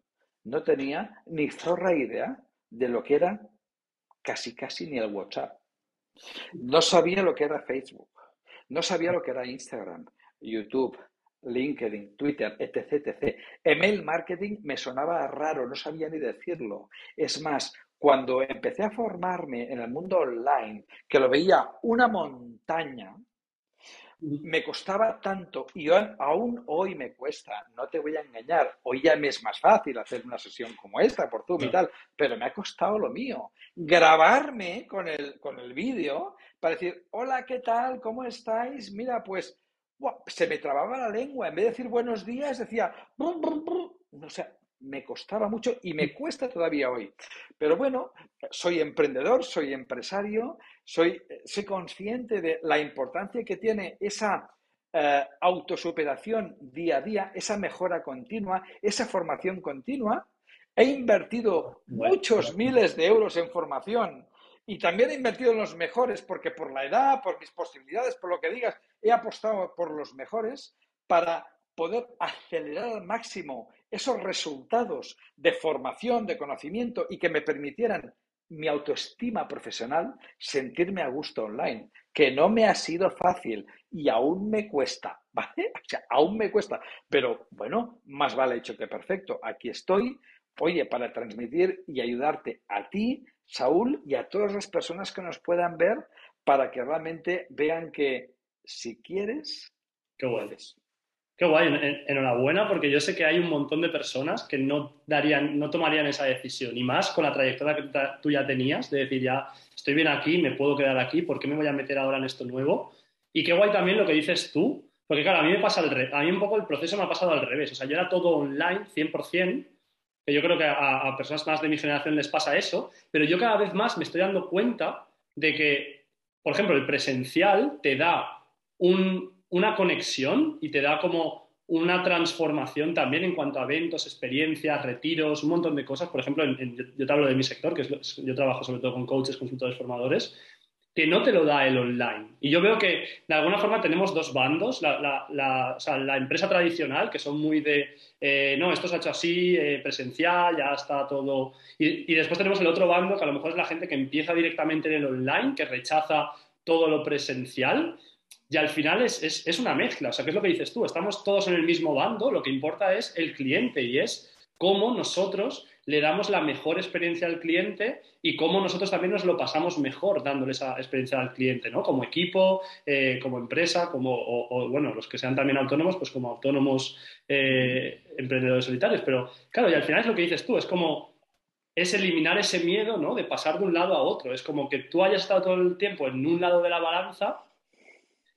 no tenía ni zorra idea de lo que era casi casi ni el WhatsApp. No sabía lo que era Facebook, no sabía lo que era Instagram, YouTube, LinkedIn, Twitter, etc. Email marketing me sonaba raro, no sabía ni decirlo. Es más, cuando empecé a formarme en el mundo online, que lo veía una montaña, me costaba tanto y aún hoy me cuesta, no te voy a engañar, hoy ya me es más fácil hacer una sesión como esta por Zoom y tal, pero me ha costado lo mío. Grabarme con el, con el vídeo para decir, hola, ¿qué tal? ¿Cómo estáis? Mira, pues se me trababa la lengua, en vez de decir buenos días decía, no sé, me costaba mucho y me cuesta todavía hoy. Pero bueno, soy emprendedor, soy empresario, soy, soy consciente de la importancia que tiene esa eh, autosuperación día a día, esa mejora continua, esa formación continua. He invertido muchos miles de euros en formación y también he invertido en los mejores porque por la edad, por mis posibilidades, por lo que digas, he apostado por los mejores para poder acelerar al máximo esos resultados de formación, de conocimiento y que me permitieran mi autoestima profesional, sentirme a gusto online, que no me ha sido fácil y aún me cuesta, *laughs* ¿vale? O sea, aún me cuesta, pero bueno, más vale hecho que perfecto. Aquí estoy, oye, para transmitir y ayudarte a ti, Saúl, y a todas las personas que nos puedan ver, para que realmente vean que si quieres, Qué puedes. Qué guay, enhorabuena, porque yo sé que hay un montón de personas que no darían, no tomarían esa decisión, y más con la trayectoria que tú ya tenías, de decir, ya estoy bien aquí, me puedo quedar aquí, ¿por qué me voy a meter ahora en esto nuevo? Y qué guay también lo que dices tú, porque claro, a mí me pasa el a mí un poco el proceso me ha pasado al revés, o sea, yo era todo online, 100%, que yo creo que a personas más de mi generación les pasa eso, pero yo cada vez más me estoy dando cuenta de que, por ejemplo, el presencial te da un, una conexión y te da como una transformación también en cuanto a eventos, experiencias, retiros, un montón de cosas. Por ejemplo, yo te hablo de mi sector, que es, yo trabajo sobre todo con coaches, consultores, formadores, que no te lo da el online. Y yo veo que de alguna forma tenemos dos bandos, la, empresa tradicional, que son muy de, eh, no, esto se ha hecho así, eh, presencial, ya está todo. Y, y, después tenemos el otro bando, que a lo mejor es la gente que empieza directamente en el online, que rechaza todo lo presencial. Y al final es, es, es una mezcla, o sea, ¿qué es lo que dices tú? Estamos todos en el mismo bando, lo que importa es el cliente y es cómo nosotros le damos la mejor experiencia al cliente y cómo nosotros también nos lo pasamos mejor dándole esa experiencia al cliente, ¿no? Como equipo, eh, como empresa, como, o, bueno, los que sean también autónomos, pues como autónomos eh, emprendedores solitarios. Pero claro, y al final es lo que dices tú, es como, es eliminar ese miedo, ¿no? De pasar de un lado a otro. Es como que tú hayas estado todo el tiempo en un lado de la balanza,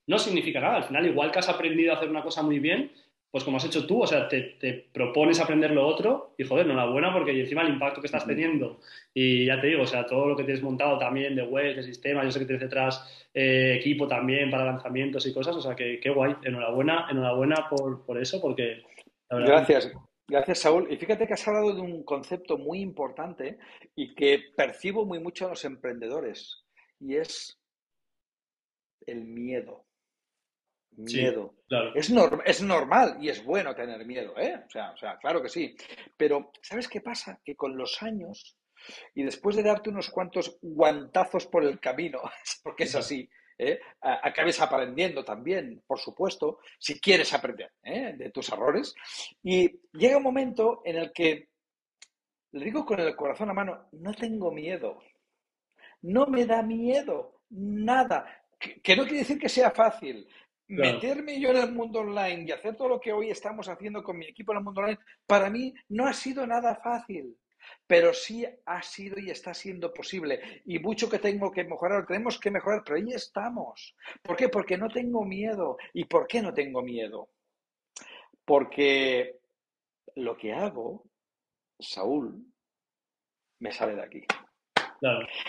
no significa nada. Al final, igual que has aprendido a hacer una cosa muy bien, pues como has hecho tú, o sea, te, propones aprender lo otro y joder, enhorabuena porque encima el impacto que estás teniendo y ya te digo, o sea, todo lo que tienes montado también de web, de sistemas, yo sé que tienes detrás eh, equipo también para lanzamientos y cosas, o sea, que qué guay, enhorabuena, enhorabuena por, por eso porque... Gracias. Gracias, Saúl. Y fíjate que has hablado de un concepto muy importante y que percibo muy mucho en los emprendedores, y es el miedo miedo. es, es, normal y es bueno tener miedo, ¿eh? O sea, o sea, claro que sí. Pero, ¿sabes qué pasa? Que con los años y después de darte unos cuantos guantazos por el camino, *laughs* porque es así, ¿eh? acabes aprendiendo también, por supuesto, si quieres aprender ¿eh? de tus errores. Y llega un momento en el que, le digo con el corazón a mano, no tengo miedo. No me da miedo, nada. que no quiere decir que sea fácil, Meterme yo en el mundo online y hacer todo lo que hoy estamos haciendo con mi equipo en el mundo online, para mí no ha sido nada fácil, pero sí ha sido y está siendo posible. Y mucho que tengo que mejorar, tenemos que mejorar, pero ahí estamos. ¿Por qué? Porque no tengo miedo. ¿Y por qué no tengo miedo? Porque lo que hago, Saúl, me sale de aquí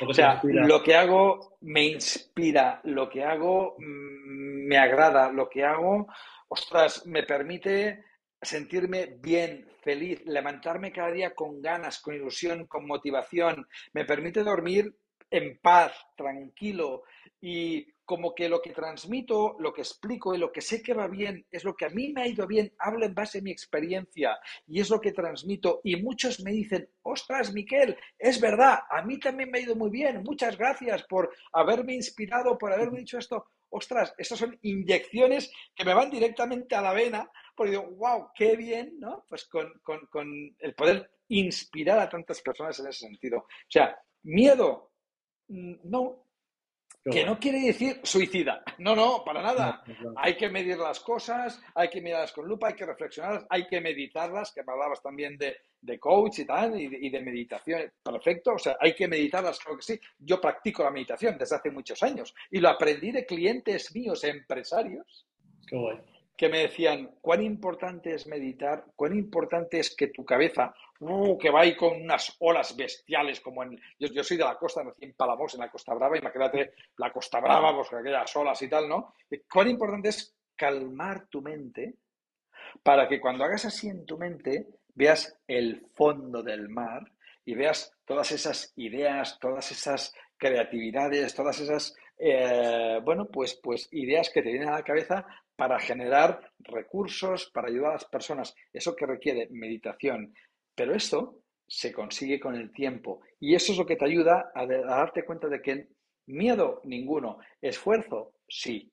o sea, lo que hago me inspira, lo que hago mm, me agrada, lo que hago, ostras, me permite sentirme bien, feliz, levantarme cada día con ganas, con ilusión, con motivación, me permite dormir en paz, tranquilo y como que lo que transmito, lo que explico y lo que sé que va bien es lo que a mí me ha ido bien, hablo en base a mi experiencia y es lo que transmito. Y muchos me dicen, ostras, Miquel, es verdad, a mí también me ha ido muy bien, muchas gracias por haberme inspirado, por haberme dicho esto. Ostras, estas son inyecciones que me van directamente a la vena, porque digo, wow, qué bien, ¿no? Pues con, con el poder inspirar a tantas personas en ese sentido. O sea, miedo, mm, que no quiere decir suicida. No, no, para nada. Hay que medir las cosas, hay que mirarlas con lupa, hay que reflexionarlas, hay que meditarlas, que hablabas también de, coach y tal, y de, meditación. Perfecto, o sea, hay que meditarlas, claro que sí. Yo practico la meditación desde hace muchos años y lo aprendí de clientes míos, empresarios. Qué que me decían cuán importante es meditar, cuán importante es que tu cabeza, uh, que va ahí con unas olas bestiales, como en. Yo, soy de la costa, nací en Palamos, en la Costa Brava, imagínate la Costa Brava, pues aquellas olas y tal, ¿no? Cuán importante es calmar tu mente para que cuando hagas así en tu mente veas el fondo del mar y veas todas esas ideas, todas esas creatividades, todas esas, eh, bueno, pues, pues ideas que te vienen a la cabeza para generar recursos, para ayudar a las personas. Eso que requiere meditación. Pero esto se consigue con el tiempo. Y eso es lo que te ayuda a, darte cuenta de que miedo ninguno. Esfuerzo, sí.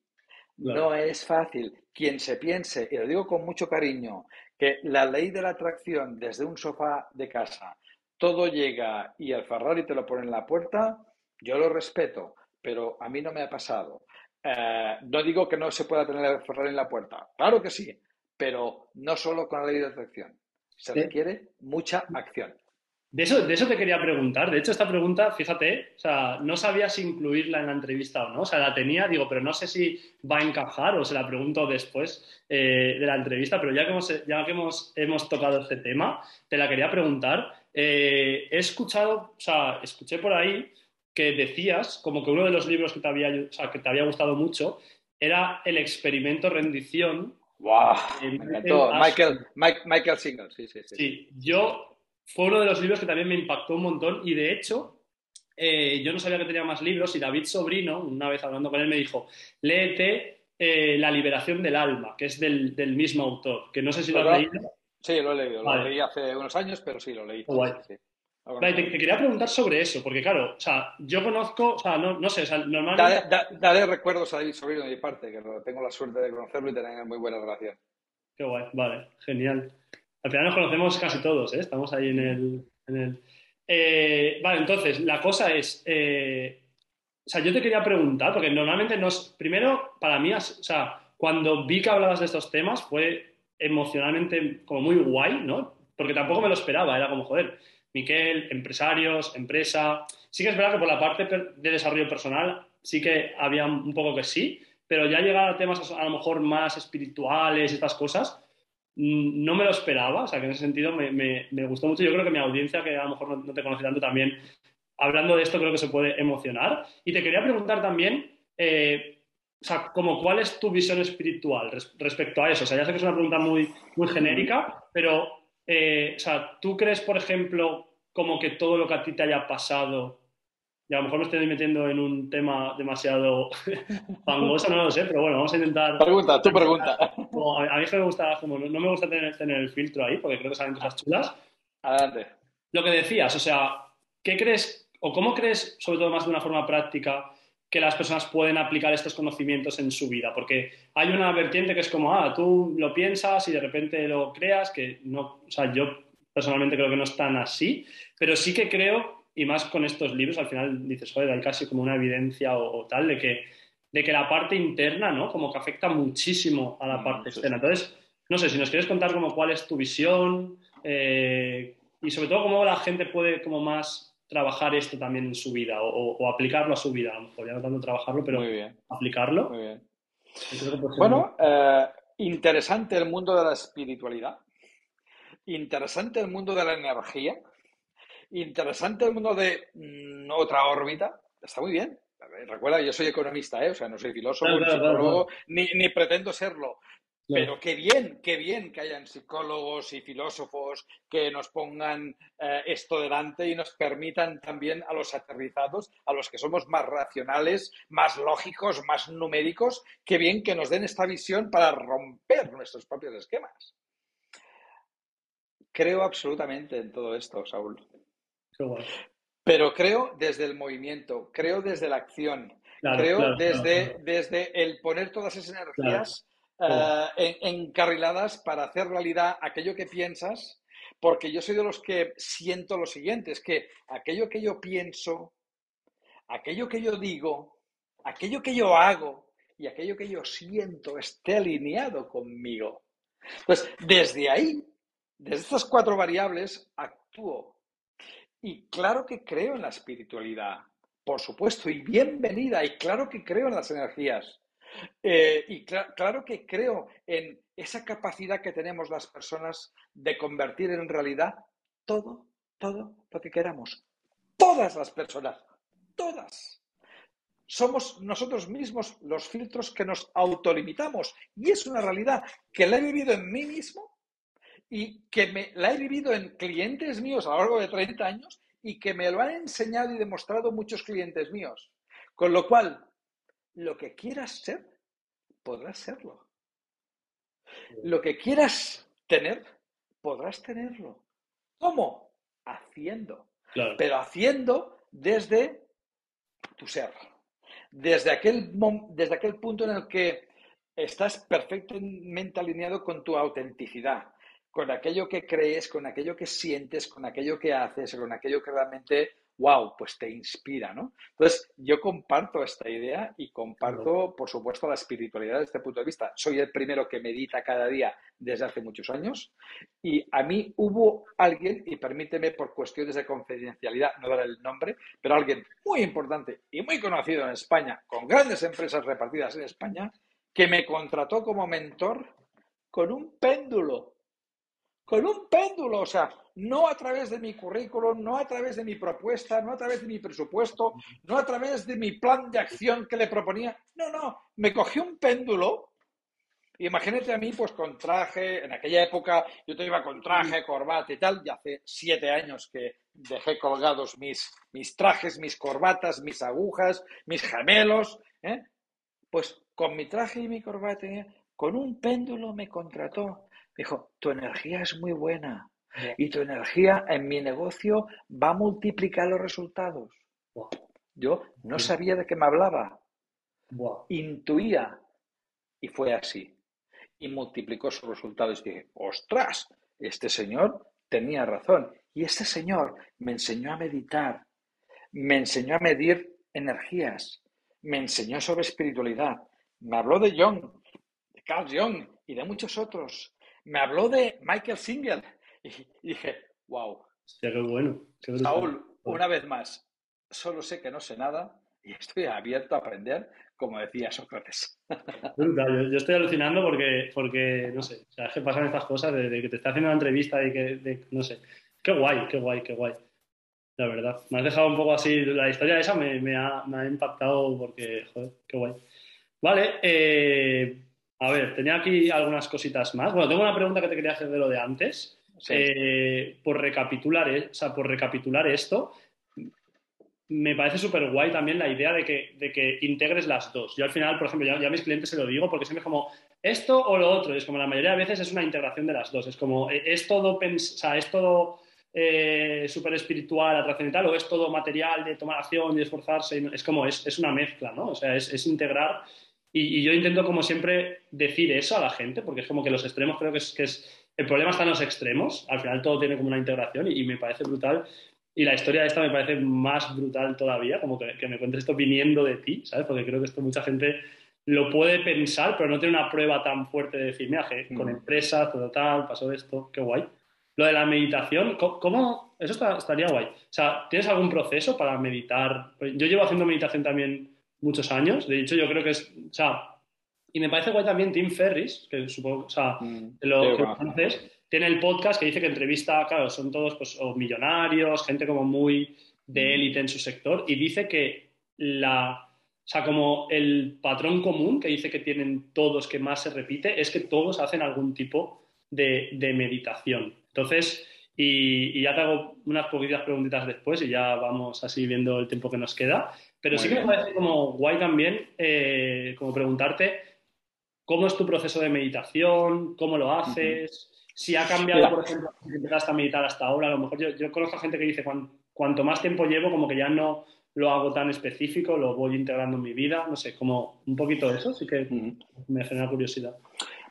No es fácil. Quien se piense, y lo digo con mucho cariño, que la ley de la atracción desde un sofá de casa, todo llega y el Ferrari te lo pone en la puerta, yo lo respeto, pero a mí no me ha pasado. Eh, no digo que no se pueda tener el Ferrari en la puerta, claro que sí, pero no solo con la ley de atracción. Se requiere mucha acción. De eso, de eso te quería preguntar. De hecho, esta pregunta, fíjate, o sea, no sabía si incluirla en la entrevista o no. O sea, la tenía, digo, pero no sé si va a encajar o se la pregunto después eh, de la entrevista. Pero ya que hemos, ya que hemos, hemos tocado este tema, te la quería preguntar. Eh, he escuchado, o sea, escuché por ahí que decías, como que uno de los libros que te había, que te había gustado mucho era El experimento rendición ¡Wow! Michael, Michael Single, sí, sí, sí. Sí, yo fue uno de los libros que también me impactó un montón y de hecho eh, yo no sabía que tenía más libros y David Sobrino, una vez hablando con él, me dijo, léete eh, La liberación del alma, que es del, mismo autor, que no sé si lo has leído. Sí, lo he leído, lo leí hace unos años, pero sí, lo leí. Te, quería preguntar sobre eso, porque claro, o sea, yo conozco, o sea, no, sé, normalmente... Dale, recuerdos a David Sobrino de mi parte, que tengo la suerte de conocerlo y tener muy buena relación. Qué guay, vale, genial. Al final nos conocemos casi todos, ¿eh? Estamos ahí en el... Eh, vale, entonces, la cosa es, eh, o sea, yo te quería preguntar, porque normalmente nos, primero, para mí, o sea, cuando vi que hablabas de estos temas fue emocionalmente como muy guay, ¿no? Porque tampoco me lo esperaba, era como, joder, Miquel, empresarios, empresa. Sí que es verdad que por la parte de desarrollo personal sí que había un poco que sí, pero ya llegar a temas a lo mejor más espirituales estas cosas, Mm, no me lo esperaba, o sea que en ese sentido me, gustó mucho. Yo creo que mi audiencia, que a lo mejor no, te conoce tanto también, hablando de esto creo que se puede emocionar. Y te quería preguntar también, eh, o sea, como cuál es tu visión espiritual respecto a eso. O sea, ya sé que es una pregunta muy, muy genérica, pero, eh, o sea, ¿tú crees, por ejemplo, como que todo lo que a ti te haya pasado y a lo mejor me estoy metiendo en un tema demasiado *laughs* fangoso, no lo sé, pero bueno, vamos a intentar. Pregunta, tu pregunta. a mí me gusta, como no me gusta tener, tener, el filtro ahí, porque creo que salen cosas chulas. Adelante. Lo que decías, o sea, ¿qué crees, o cómo crees, sobre todo más de una forma práctica, que las personas pueden aplicar estos conocimientos en su vida? Porque hay una vertiente que es como, ah, tú lo piensas y de repente lo creas, que no, o sea, yo personalmente creo que no es tan así, pero sí que creo y más con estos libros, al final dices, joder, hay casi como una evidencia o, tal de que, de que la parte interna, ¿no? Como que afecta muchísimo a la mm, parte externa. Entonces, no sé, si nos quieres contar como cuál es tu visión eh, y sobre todo cómo la gente puede como más trabajar esto también en su vida o, aplicarlo a su vida. A lo mejor ya no tanto trabajarlo, pero aplicarlo. Muy bien. Bueno, eh, interesante el mundo de la espiritualidad. Interesante el mundo de la energía interesante el mundo de mm, otra órbita. Está muy bien. Recuerda, yo soy economista, ¿eh? o sea, no soy filósofo, ni psicólogo, ni, pretendo serlo. Pero qué bien, qué bien que hayan psicólogos y filósofos que nos pongan eh, esto delante y nos permitan también a los aterrizados, a los que somos más racionales, más lógicos, más numéricos, qué bien que nos den esta visión para romper nuestros propios esquemas. Creo absolutamente en todo esto, Saúl. Pero creo desde el movimiento, creo desde la acción, creo desde, desde el poner todas esas energías eh, encarriladas para hacer realidad aquello que piensas, porque yo soy de los que siento lo siguiente, es que aquello que yo pienso, aquello que yo digo, aquello que yo hago y aquello que yo siento esté alineado conmigo. Pues desde ahí, desde estas cuatro variables, actúo y claro que creo en la espiritualidad, por supuesto, y bienvenida, y claro que creo en las energías. Eh, y claro que creo en esa capacidad que tenemos las personas de convertir en realidad todo, todo lo que queramos. Todas las personas, todas. Somos nosotros mismos los filtros que nos autolimitamos. Y es una realidad que la he vivido en mí mismo y que me, la he vivido en clientes míos a lo largo de 30 años y que me lo han enseñado y demostrado muchos clientes míos. Con lo cual, lo que quieras ser, podrás serlo. Lo que quieras tener, podrás tenerlo. ¿Cómo? Haciendo. Pero haciendo desde tu ser. Desde aquel, desde aquel punto en el que estás perfectamente alineado con tu autenticidad, con aquello que crees, con aquello que sientes, con aquello que haces, con aquello que realmente, wow, pues te inspira, ¿no? Entonces, yo comparto esta idea y comparto, por supuesto, la espiritualidad desde este punto de vista. Soy el primero que medita cada día desde hace muchos años y a mí hubo alguien, y permíteme por cuestiones de confidencialidad no dar el nombre, pero alguien muy importante y muy conocido en España, con grandes empresas repartidas en España, que me contrató como mentor con un péndulo con un péndulo, o sea, no a través de mi currículum, no a través de mi propuesta, no a través de mi presupuesto, no a través de mi plan de acción que le proponía. No, no, me cogió un péndulo Imagínate a mí, pues con traje, en aquella época yo te iba con traje, corbata y tal, y hace siete años que dejé colgados mis, mis trajes, mis corbatas, mis agujas, mis gemelos, ¿eh? Pues con mi traje y mi corbata, con un péndulo me contrató. Me dijo, tu energía es muy buena y tu energía en mi negocio va a multiplicar los resultados. Yo no sabía de qué me hablaba. Intuía. Y fue así y multiplicó sus resultados. Y dije, ostras, este señor tenía razón. Y este señor me enseñó a meditar, me enseñó a medir energías, me enseñó sobre espiritualidad, me habló de Jung, de Carl Jung y de muchos otros. Me habló de Michael Singer. *laughs* Y, dije, wow. qué bueno. Saúl, una vez más, solo sé que no sé nada y estoy abierto a aprender como decía Sócrates. *laughs* yo, estoy alucinando porque, porque no sé, o sea, es que pasan estas cosas de, que te está haciendo una entrevista y que, no sé, qué guay, qué guay, qué guay. La verdad, me has dejado un poco así, la historia esa me, me, ha, me ha, impactado porque, joder, qué guay. Vale, eh, a ver, tenía aquí algunas cositas más. Bueno, tengo una pregunta que te quería hacer de lo de antes. Eh, por recapitular, eh, o sea, por recapitular esto, me parece súper guay también la idea de que, de que integres las dos. Yo al final, por ejemplo, ya, a mis clientes se lo digo porque siempre es como esto o lo otro. es como la mayoría de veces es una integración de las dos. Es como, eh, es todo, o sea, es todo eh, súper espiritual, trascendental o es todo material de tomar acción y esforzarse. Es como, es, es una mezcla, ¿no? O sea, es, es integrar. Y, yo intento como siempre decir eso a la gente porque es como que los extremos creo que es, que es el problema está en los extremos. Al final todo tiene como una integración y, y me parece brutal y la historia de esta me parece más brutal todavía, como que, me cuentes esto viniendo de ti, ¿sabes? Porque creo que esto mucha gente lo puede pensar, pero no tiene una prueba tan fuerte de decir, mira, que con mm. empresas, todo tal, pasó esto, qué guay. Lo de la meditación, ¿cómo? Eso estaría guay. O sea, ¿tienes algún proceso para meditar? Yo llevo haciendo meditación también muchos años, de hecho yo creo que es, o sea, y me parece guay también Tim Ferris, que supongo, o sea, mm, lo que conoces, tiene el podcast que dice que entrevista, claro, son todos pues, o millonarios, gente como muy de mm. élite en su sector, y dice que la, o sea, como el patrón común que dice que tienen todos, que más se repite, es que todos hacen algún tipo de, meditación. Entonces, y, ya te hago unas poquitas preguntitas después y ya vamos así viendo el tiempo que nos queda. Pero sí que me parece como guay también, eh, como preguntarte cómo es tu proceso de meditación, cómo lo haces. Si ha cambiado, por ejemplo, si empezaste a meditar hasta ahora, a lo mejor yo, yo conozco a gente que dice, cuanto más tiempo llevo, como que ya no lo hago tan específico, lo voy integrando en mi vida, no sé, como un poquito eso, sí que me genera curiosidad.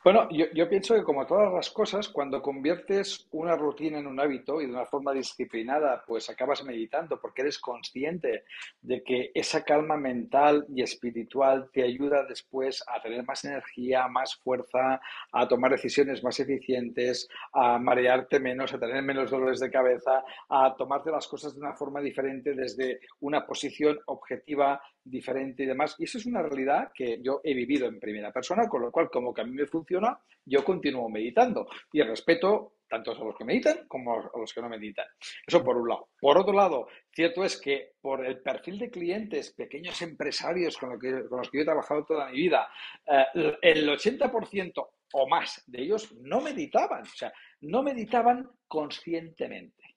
Bueno, yo, pienso que como todas las cosas, cuando conviertes una rutina en un hábito y de una forma disciplinada, pues acabas meditando porque eres consciente de que esa calma mental y espiritual te ayuda después a tener más energía, más fuerza, a tomar decisiones más eficientes, a marearte menos, a tener menos dolores de cabeza, a tomarte las cosas de una forma diferente desde una posición objetiva diferente y demás. Y eso es una realidad que yo he vivido en primera persona, con lo cual, como que a mí me funciona, yo continúo meditando y respeto tanto a los que meditan como a los que no meditan. Eso por un lado. Por otro lado, cierto es que por el perfil de clientes, pequeños empresarios con, que, con los que yo he trabajado toda mi vida, eh, el 80% o más de ellos no meditaban, o sea, no meditaban conscientemente.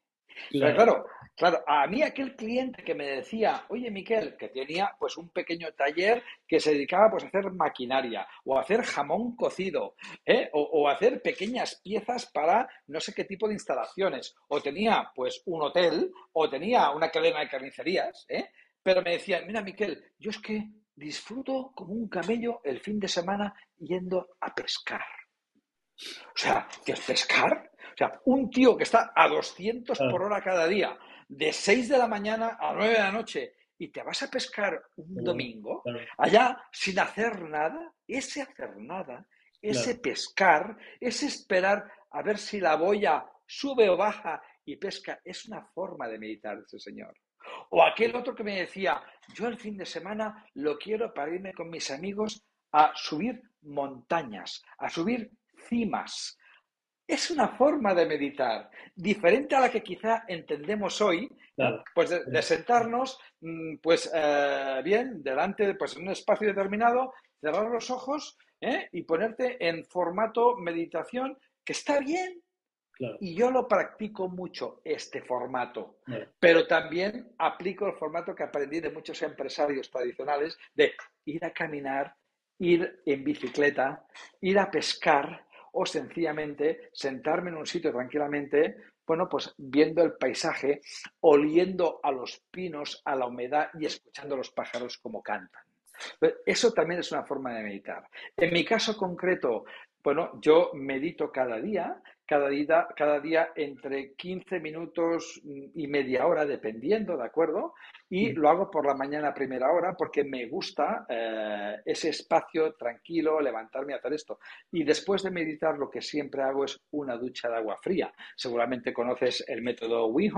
Claro. claro, a mí aquel cliente que me decía, oye Miquel, que tenía pues un pequeño taller que se dedicaba pues a hacer maquinaria o a hacer jamón cocido ¿eh? o, a hacer pequeñas piezas para no sé qué tipo de instalaciones o tenía pues un hotel o tenía una cadena de carnicerías, ¿eh? pero me decía, mira Miquel, yo es que disfruto como un camello el fin de semana yendo a pescar. O sea, ¿qué es pescar? O sea, un tío que está a 200 por hora cada día, de 6 de la mañana a 9 de la noche, y te vas a pescar un domingo, allá sin hacer nada, ese hacer nada, ese pescar, ese esperar a ver si la boya sube o baja y pesca, es una forma de meditar ese señor. O aquel otro que me decía, yo el fin de semana lo quiero para irme con mis amigos a subir montañas, a subir cimas, es una forma de meditar, diferente a la que quizá entendemos hoy, pues de, sentarnos, mm, pues eh, bien, delante, pues en un espacio determinado cerrar los ojos ¿eh? y ponerte en formato meditación, que está bien. Y yo lo practico mucho, este formato, pero también aplico el formato que aprendí de muchos empresarios tradicionales de ir a caminar, ir en bicicleta, ir a pescar o sencillamente sentarme en un sitio tranquilamente, bueno, pues viendo el paisaje, oliendo a los pinos, a la humedad y escuchando a los pájaros como cantan. Eso también es una forma de meditar. En mi caso concreto, bueno, yo medito cada día, cada día, cada día entre 15 minutos y media hora, dependiendo, ¿de acuerdo? Y mm. lo hago por la mañana a primera hora porque me gusta eh, ese espacio tranquilo, levantarme a hacer esto. Y después de meditar, lo que siempre hago es una ducha de agua fría. Seguramente conoces el método Wim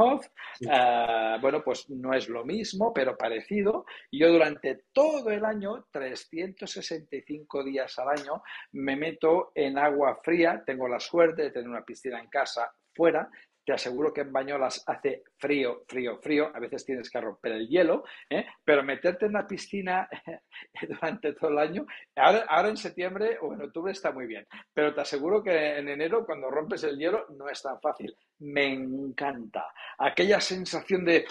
eh, bueno, pues no es lo mismo, pero parecido. Yo durante todo el año, 365 días al año, me meto en agua fría. Tengo la suerte de tener una piscina en casa fuera te aseguro que en Bañolas hace frío, frío, frío, a veces tienes que romper el hielo, ¿eh? pero meterte en la piscina *laughs* durante todo el año, ahora, en septiembre o en octubre está muy bien, pero te aseguro que en enero cuando rompes el hielo no es tan fácil. Me encanta aquella sensación de,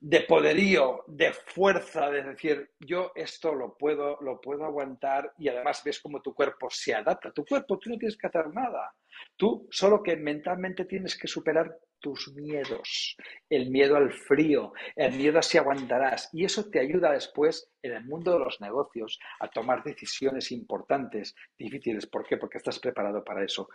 de poderío, de fuerza, de decir, yo esto lo puedo, lo puedo aguantar y además ves cómo tu cuerpo se adapta. Tu cuerpo, tú no tienes que hacer nada. Tú solo que mentalmente tienes que superar tus miedos, el miedo al frío, el miedo a si aguantarás. Y eso te ayuda después en el mundo de los negocios a tomar decisiones importantes, difíciles. ¿Por qué? Porque estás preparado para eso.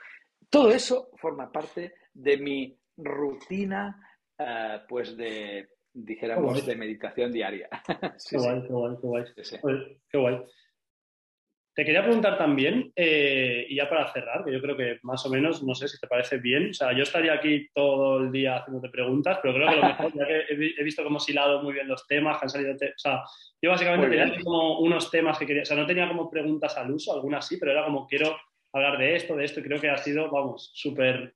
Todo eso forma parte de mi rutina, eh, pues de, dijéramos, de meditación diaria. *laughs* qué, Guay, qué guay, qué guay, qué guay. Te quería preguntar también, eh, y ya para cerrar, que yo creo que más o menos, no sé si te parece bien, o sea, yo estaría aquí todo el día haciéndote preguntas, pero creo que lo mejor, ya que he, visto cómo hemos hilado muy bien los temas, que han salido, o sea, yo básicamente tenía como unos temas que quería, o sea, no tenía como preguntas al uso, algunas sí, pero era como quiero hablar de esto, de esto, y creo que ha sido, vamos, súper,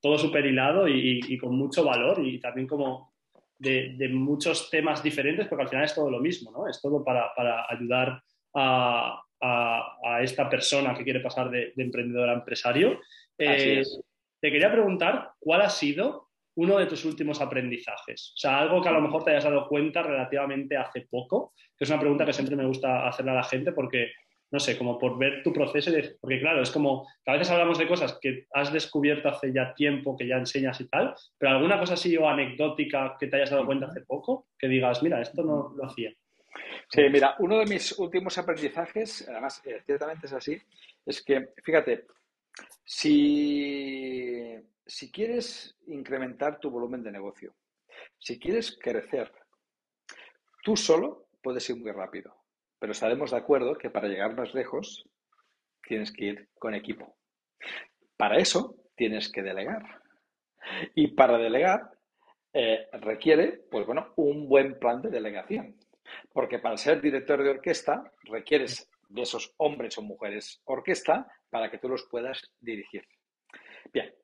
todo súper hilado y, con mucho valor y también como de, de, muchos temas diferentes, porque al final es todo lo mismo, ¿no? Es todo para, para ayudar a, a, esta persona que quiere pasar de, emprendedor a empresario. Eh, te quería preguntar cuál ha sido uno de tus últimos aprendizajes. O sea, algo que a lo mejor te hayas dado cuenta relativamente hace poco, que es una pregunta que siempre me gusta hacerle a la gente porque, no sé, como por ver tu proceso, porque claro, es como que a veces hablamos de cosas que has descubierto hace ya tiempo, que ya enseñas y tal, pero alguna cosa así o anecdótica que te hayas dado cuenta hace poco, que digas, mira, esto no lo hacía. Sí, mira, uno de mis últimos aprendizajes, además, eh, ciertamente es así, es que, fíjate, si, si quieres incrementar tu volumen de negocio, si quieres crecer, tú solo puedes ir muy rápido, pero estaremos de acuerdo que para llegar más lejos tienes que ir con equipo. Para eso tienes que delegar. Y para delegar eh, requiere, pues bueno, un buen plan de delegación. Porque para ser director de orquesta requieres de esos hombres o mujeres orquesta para que tú los puedas dirigir. Bien,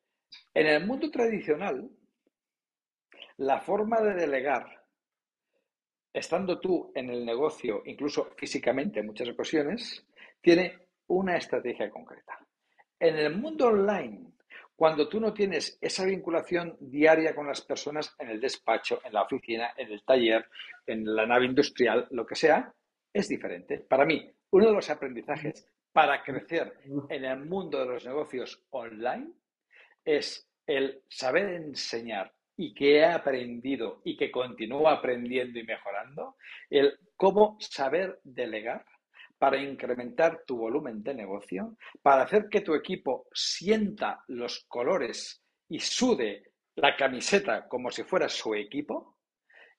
en el mundo tradicional, la forma de delegar, estando tú en el negocio, incluso físicamente en muchas ocasiones, tiene una estrategia concreta. En el mundo online, cuando tú no tienes esa vinculación diaria con las personas en el despacho, en la oficina, en el taller, en la nave industrial, lo que sea, es diferente. Para mí, uno de los aprendizajes para crecer en el mundo de los negocios online es el saber enseñar y que he aprendido y que continúo aprendiendo y mejorando, el cómo saber delegar para incrementar tu volumen de negocio, para hacer que tu equipo sienta los colores y sude la camiseta como si fuera su equipo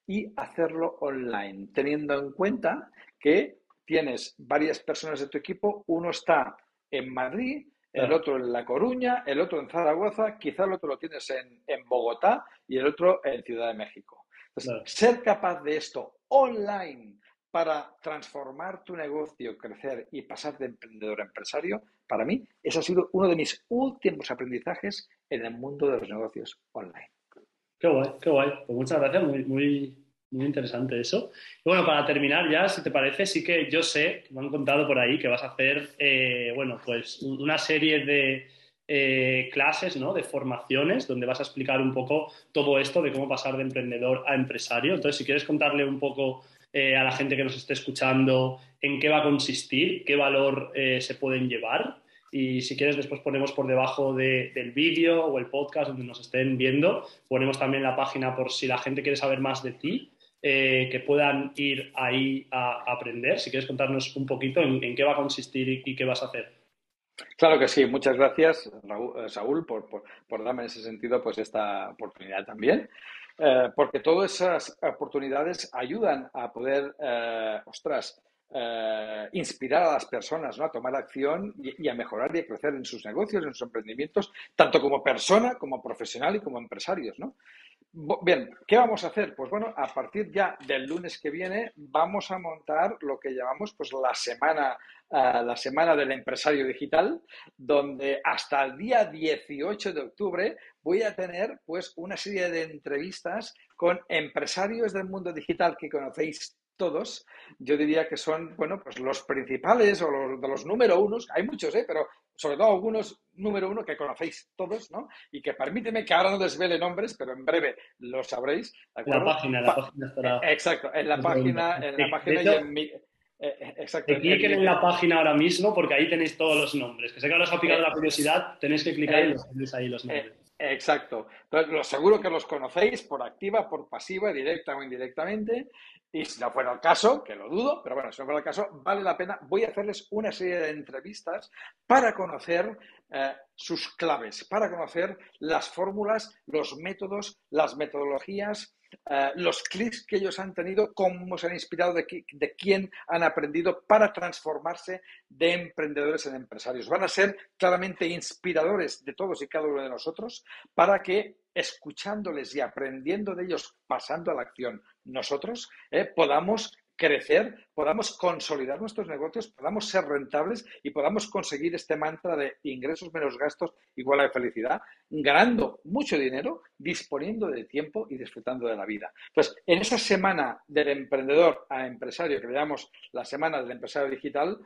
y hacerlo online, teniendo en cuenta que tienes varias personas de tu equipo, uno está en Madrid, el otro en La Coruña, el otro en Zaragoza, quizá el otro lo tienes en, Bogotá y el otro en Ciudad de México. Entonces, ser capaz de esto online para transformar tu negocio, crecer y pasar de emprendedor a empresario, para mí, ese ha sido uno de mis últimos aprendizajes en el mundo de los negocios online. Qué guay, qué guay. Pues muchas gracias, muy, muy, Muy interesante eso. Y bueno, para terminar ya, si te parece, sí que yo sé, me han contado por ahí, que vas a hacer, eh, bueno, pues una serie de eh, clases, ¿no? De formaciones, donde vas a explicar un poco todo esto de cómo pasar de emprendedor a empresario. Entonces, si quieres contarle un poco a la gente que nos esté escuchando en qué va a consistir, qué valor se pueden llevar. Y si quieres, después ponemos por debajo del vídeo o el podcast donde nos estén viendo, ponemos también la página por si la gente quiere saber más de ti, eh, que puedan ir ahí a, aprender. Si quieres contarnos un poquito en, qué va a consistir y, qué vas a hacer. Claro que sí, muchas gracias, eh, Saúl, por, darme en ese sentido pues esta oportunidad también. Eh, porque todas esas oportunidades ayudan a poder, ostras, eh, inspirar a las personas ¿no? a tomar acción y, a mejorar y a crecer en sus negocios, en sus emprendimientos, tanto como persona, como profesional y como empresarios. ¿no? Bien, ¿qué vamos a hacer? Pues bueno, a partir ya del lunes que viene vamos a montar lo que llamamos pues la semana, eh, la semana del empresario digital, donde hasta el día 18 de octubre voy a tener pues una serie de entrevistas con empresarios del mundo digital que conocéis todos, yo diría que son, bueno, pues los principales o los de los número unos, hay muchos, ¿eh? pero sobre todo algunos número uno que conocéis todos, ¿no? Y que permíteme que ahora no desvele nombres, pero en breve lo sabréis. La página, la página estará. Eh, exacto, en la página, en la página y en mi. Eh, eh, exacto. cliquen en, la página ahora mismo porque ahí tenéis todos los nombres. Que sé que ahora os ha picado la curiosidad, tenéis que clicar y los tenéis ahí los nombres. Exacto. Entonces, lo seguro que los conocéis por activa, por pasiva, directa o indirectamente. Y si no fuera el caso, que lo dudo, pero bueno, si no fuera el caso, vale la pena. Voy a hacerles una serie de entrevistas para conocer eh, sus claves, para conocer las fórmulas, los métodos, las metodologías, eh, los clics que ellos han tenido, cómo se han inspirado, de, quién han aprendido para transformarse de emprendedores en empresarios. Van a ser claramente inspiradores de todos y cada uno de nosotros para que escuchándoles y aprendiendo de ellos, pasando a la acción, nosotros eh, podamos crecer, podamos consolidar nuestros negocios, podamos ser rentables y podamos conseguir este mantra de ingresos menos gastos igual a felicidad, ganando mucho dinero, disponiendo de tiempo y disfrutando de la vida. Pues en esa semana del emprendedor a empresario, que le llamamos la semana del empresario digital,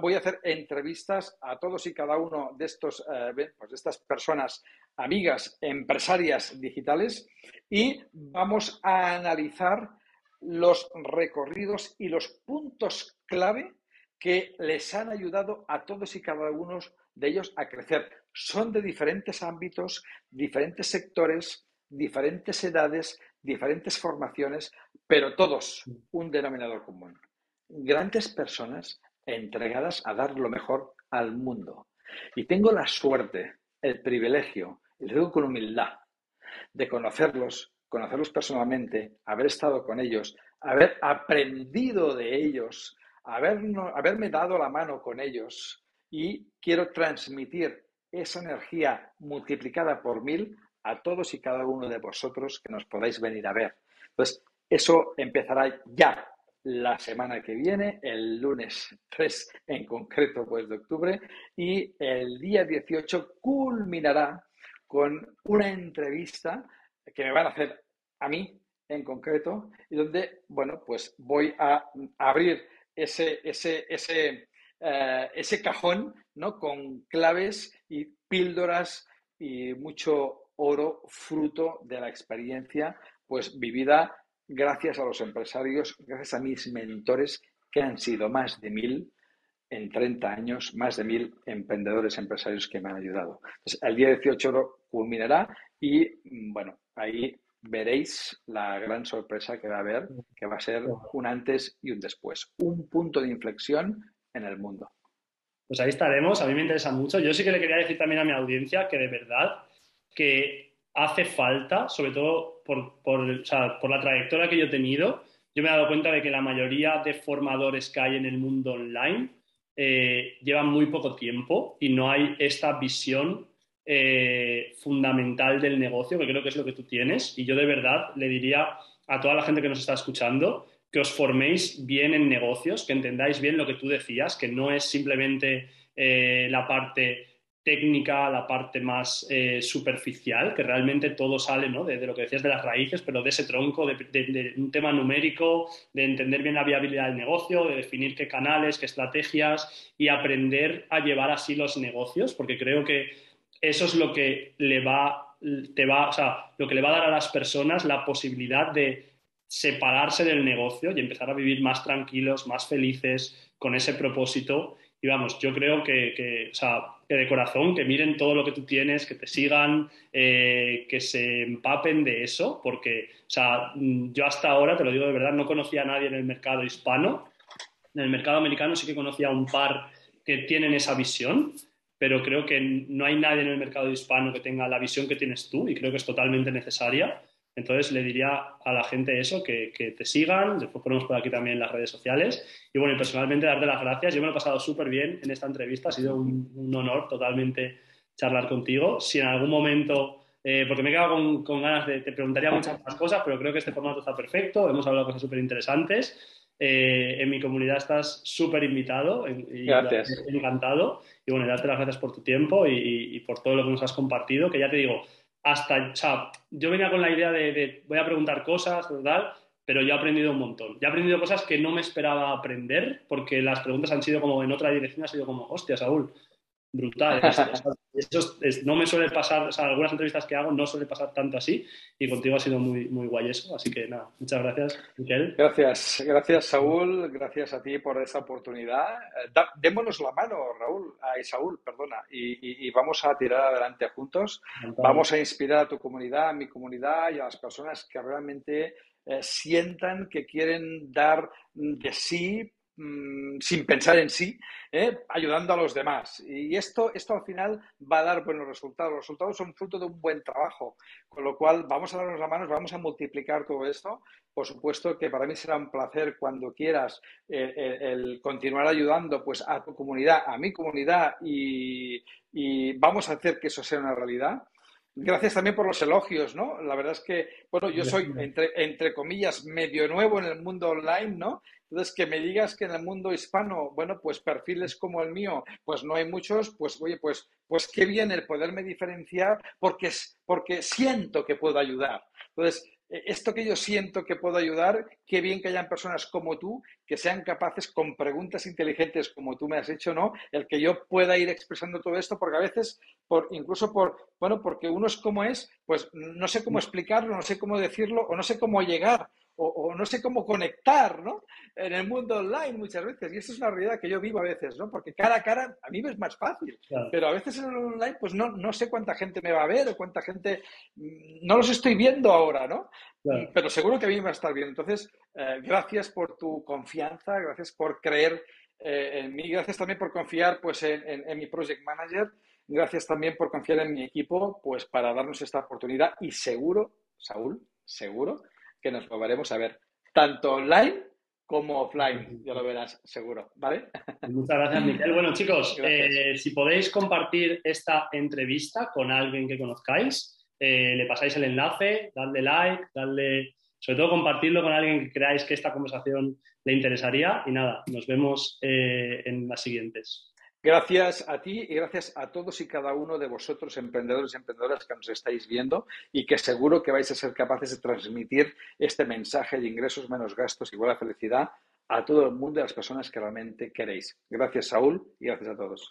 voy a hacer entrevistas a todos y cada uno de estos, eh, pues de estas personas, amigas, empresarias digitales, y vamos a analizar los recorridos y los puntos clave que les han ayudado a todos y cada uno de ellos a crecer. Son de diferentes ámbitos, diferentes sectores, diferentes edades, diferentes formaciones, pero todos un denominador común. Grandes personas entregadas a dar lo mejor al mundo. Y tengo la suerte, el privilegio, y lo digo con humildad, de conocerlos, conocerlos personalmente, haber estado con ellos, haber aprendido de ellos, haberme dado la mano con ellos y quiero transmitir esa energía multiplicada por mil a todos y cada uno de vosotros que nos podáis venir a ver. Entonces, eso empezará ya la semana que viene, el lunes 3 en concreto, pues de octubre, y el día 18 culminará con una entrevista que me van a hacer a mí en concreto y donde, bueno, pues voy a abrir ese, ese, ese, eh, ese cajón, ¿no? Con claves y píldoras y mucho oro fruto de la experiencia, pues vivida gracias a los empresarios, gracias a mis mentores, que han sido más de mil en 30 años, más de mil emprendedores empresarios que me han ayudado. Entonces, el día 18 culminará y, mm, bueno, ahí veréis la gran sorpresa que va a haber, que va a ser un antes y un después, un punto de inflexión en el mundo. Pues ahí estaremos, a mí me interesa mucho. Yo sí que le quería decir también a mi audiencia que de verdad que hace falta, sobre todo por, por, la trayectoria que yo he tenido, yo me he dado cuenta de que la mayoría de formadores que hay en el mundo online eh, llevan muy poco tiempo y no hay esta visión eh, fundamental del negocio, que creo que es lo que tú tienes. Y yo de verdad le diría a toda la gente que nos está escuchando que os forméis bien en negocios, que entendáis bien lo que tú decías, que no es simplemente eh, la parte técnica, la parte más eh, superficial, que realmente todo sale ¿no? de, lo que decías de las raíces, pero de ese tronco, de, un tema numérico, de entender bien la viabilidad del negocio, de definir qué canales, qué estrategias y aprender a llevar así los negocios, porque creo que eso es lo que le va, te va, o sea, lo que le va a dar a las personas la posibilidad de separarse del negocio y empezar a vivir más tranquilos, más felices, con ese propósito y vamos, yo creo que, o sea, que de corazón, que miren todo lo que tú tienes, que te sigan, eh, que se empapen de eso, porque, o sea, yo hasta ahora, te lo digo de verdad, no conocía a nadie en el mercado hispano. En el mercado americano sí que conocía a un par que tienen esa visión, pero creo que no hay nadie en el mercado hispano que tenga la visión que tienes tú y creo que es totalmente necesaria. Entonces le diría a la gente eso, que, te sigan, después ponemos por aquí también las redes sociales. Y bueno, y personalmente darte las gracias. Yo me lo he pasado súper bien en esta entrevista, ha sido un, honor totalmente charlar contigo. Si en algún momento, eh, porque me he quedado con, ganas de, te preguntaría muchas más cosas, pero creo que este formato está perfecto, hemos hablado cosas súper interesantes. Eh, en mi comunidad estás súper invitado y gracias. encantado. Y bueno, darte las gracias por tu tiempo y, y por todo lo que nos has compartido, que ya te digo, hasta, o sea, yo venía con la idea de, voy a preguntar cosas, ¿verdad? Pero yo he aprendido un montón. Ya he aprendido cosas que no me esperaba aprender, porque las preguntas han sido como en otra dirección, ha sido como, hostia, Saúl, brutal. Eso no me suele pasar, o sea, algunas entrevistas que hago no suele pasar tanto así y contigo ha sido muy, muy guay eso. Así que nada, muchas gracias, Miquel. Gracias, gracias, Saúl. Gracias a ti por esa oportunidad. Eh, démonos la mano, Raúl, y Saúl, perdona, y, vamos a tirar adelante juntos. Vamos a inspirar a tu comunidad, a mi comunidad y a las personas que realmente eh, sientan que quieren dar de sí Mm, sin pensar en sí, ¿eh? ayudando a los demás. Y esto, esto al final va a dar buenos resultados. Los resultados son fruto de un buen trabajo, con lo cual vamos a darnos la mano, vamos a multiplicar todo esto. Por supuesto que para mí será un placer cuando quieras eh, eh, el, continuar ayudando pues, a tu comunidad, a mi comunidad y, vamos a hacer que eso sea una realidad. Gracias también por los elogios, ¿no? La verdad es que, bueno, yo soy, entre, entre comillas, medio nuevo en el mundo online, ¿no? Entonces, que me digas que en el mundo hispano, bueno, pues perfiles como el mío, pues no hay muchos, pues oye, pues, pues qué bien el poderme diferenciar porque, porque siento que puedo ayudar. Entonces, e, esto que yo siento que puedo ayudar, qué bien que hayan personas como tú que sean capaces con preguntas inteligentes como tú me has hecho, ¿no? El que yo pueda ir expresando todo esto, porque a veces, por, incluso por, bueno, porque uno es como es, pues no sé cómo explicarlo, no sé cómo decirlo o no sé cómo llegar o, no sé cómo conectar, ¿no? En el mundo online muchas veces. Y eso es una realidad que yo vivo a veces, ¿no? Porque cara a cara a mí me es más fácil. Pero a veces en el online, pues no, no sé cuánta gente me va a ver o cuánta gente... Mm, no los estoy viendo ahora, ¿no? Pero seguro que a mí me va a estar bien. Entonces, eh, gracias por tu confianza, gracias por creer eh, en mí, gracias también por confiar pues, en, en mi project manager, gracias también por confiar en mi equipo, pues para darnos esta oportunidad y seguro, Saúl, seguro que nos volveremos a ver, tanto online como offline, ya lo verás seguro, ¿vale? Muchas gracias, Miguel. Bueno, chicos, eh, si podéis compartir esta entrevista con alguien que conozcáis, eh, le pasáis el enlace, dadle like, dadle, sobre todo compartirlo con alguien que creáis que esta conversación le interesaría y nada, nos vemos eh, en las siguientes. Gracias a ti y gracias a todos y cada uno de vosotros, emprendedores y emprendedoras que nos estáis viendo y que seguro que vais a ser capaces de transmitir este mensaje de ingresos menos gastos igual a felicidad a todo el mundo y a las personas que realmente queréis. Gracias, Saúl, y gracias a todos.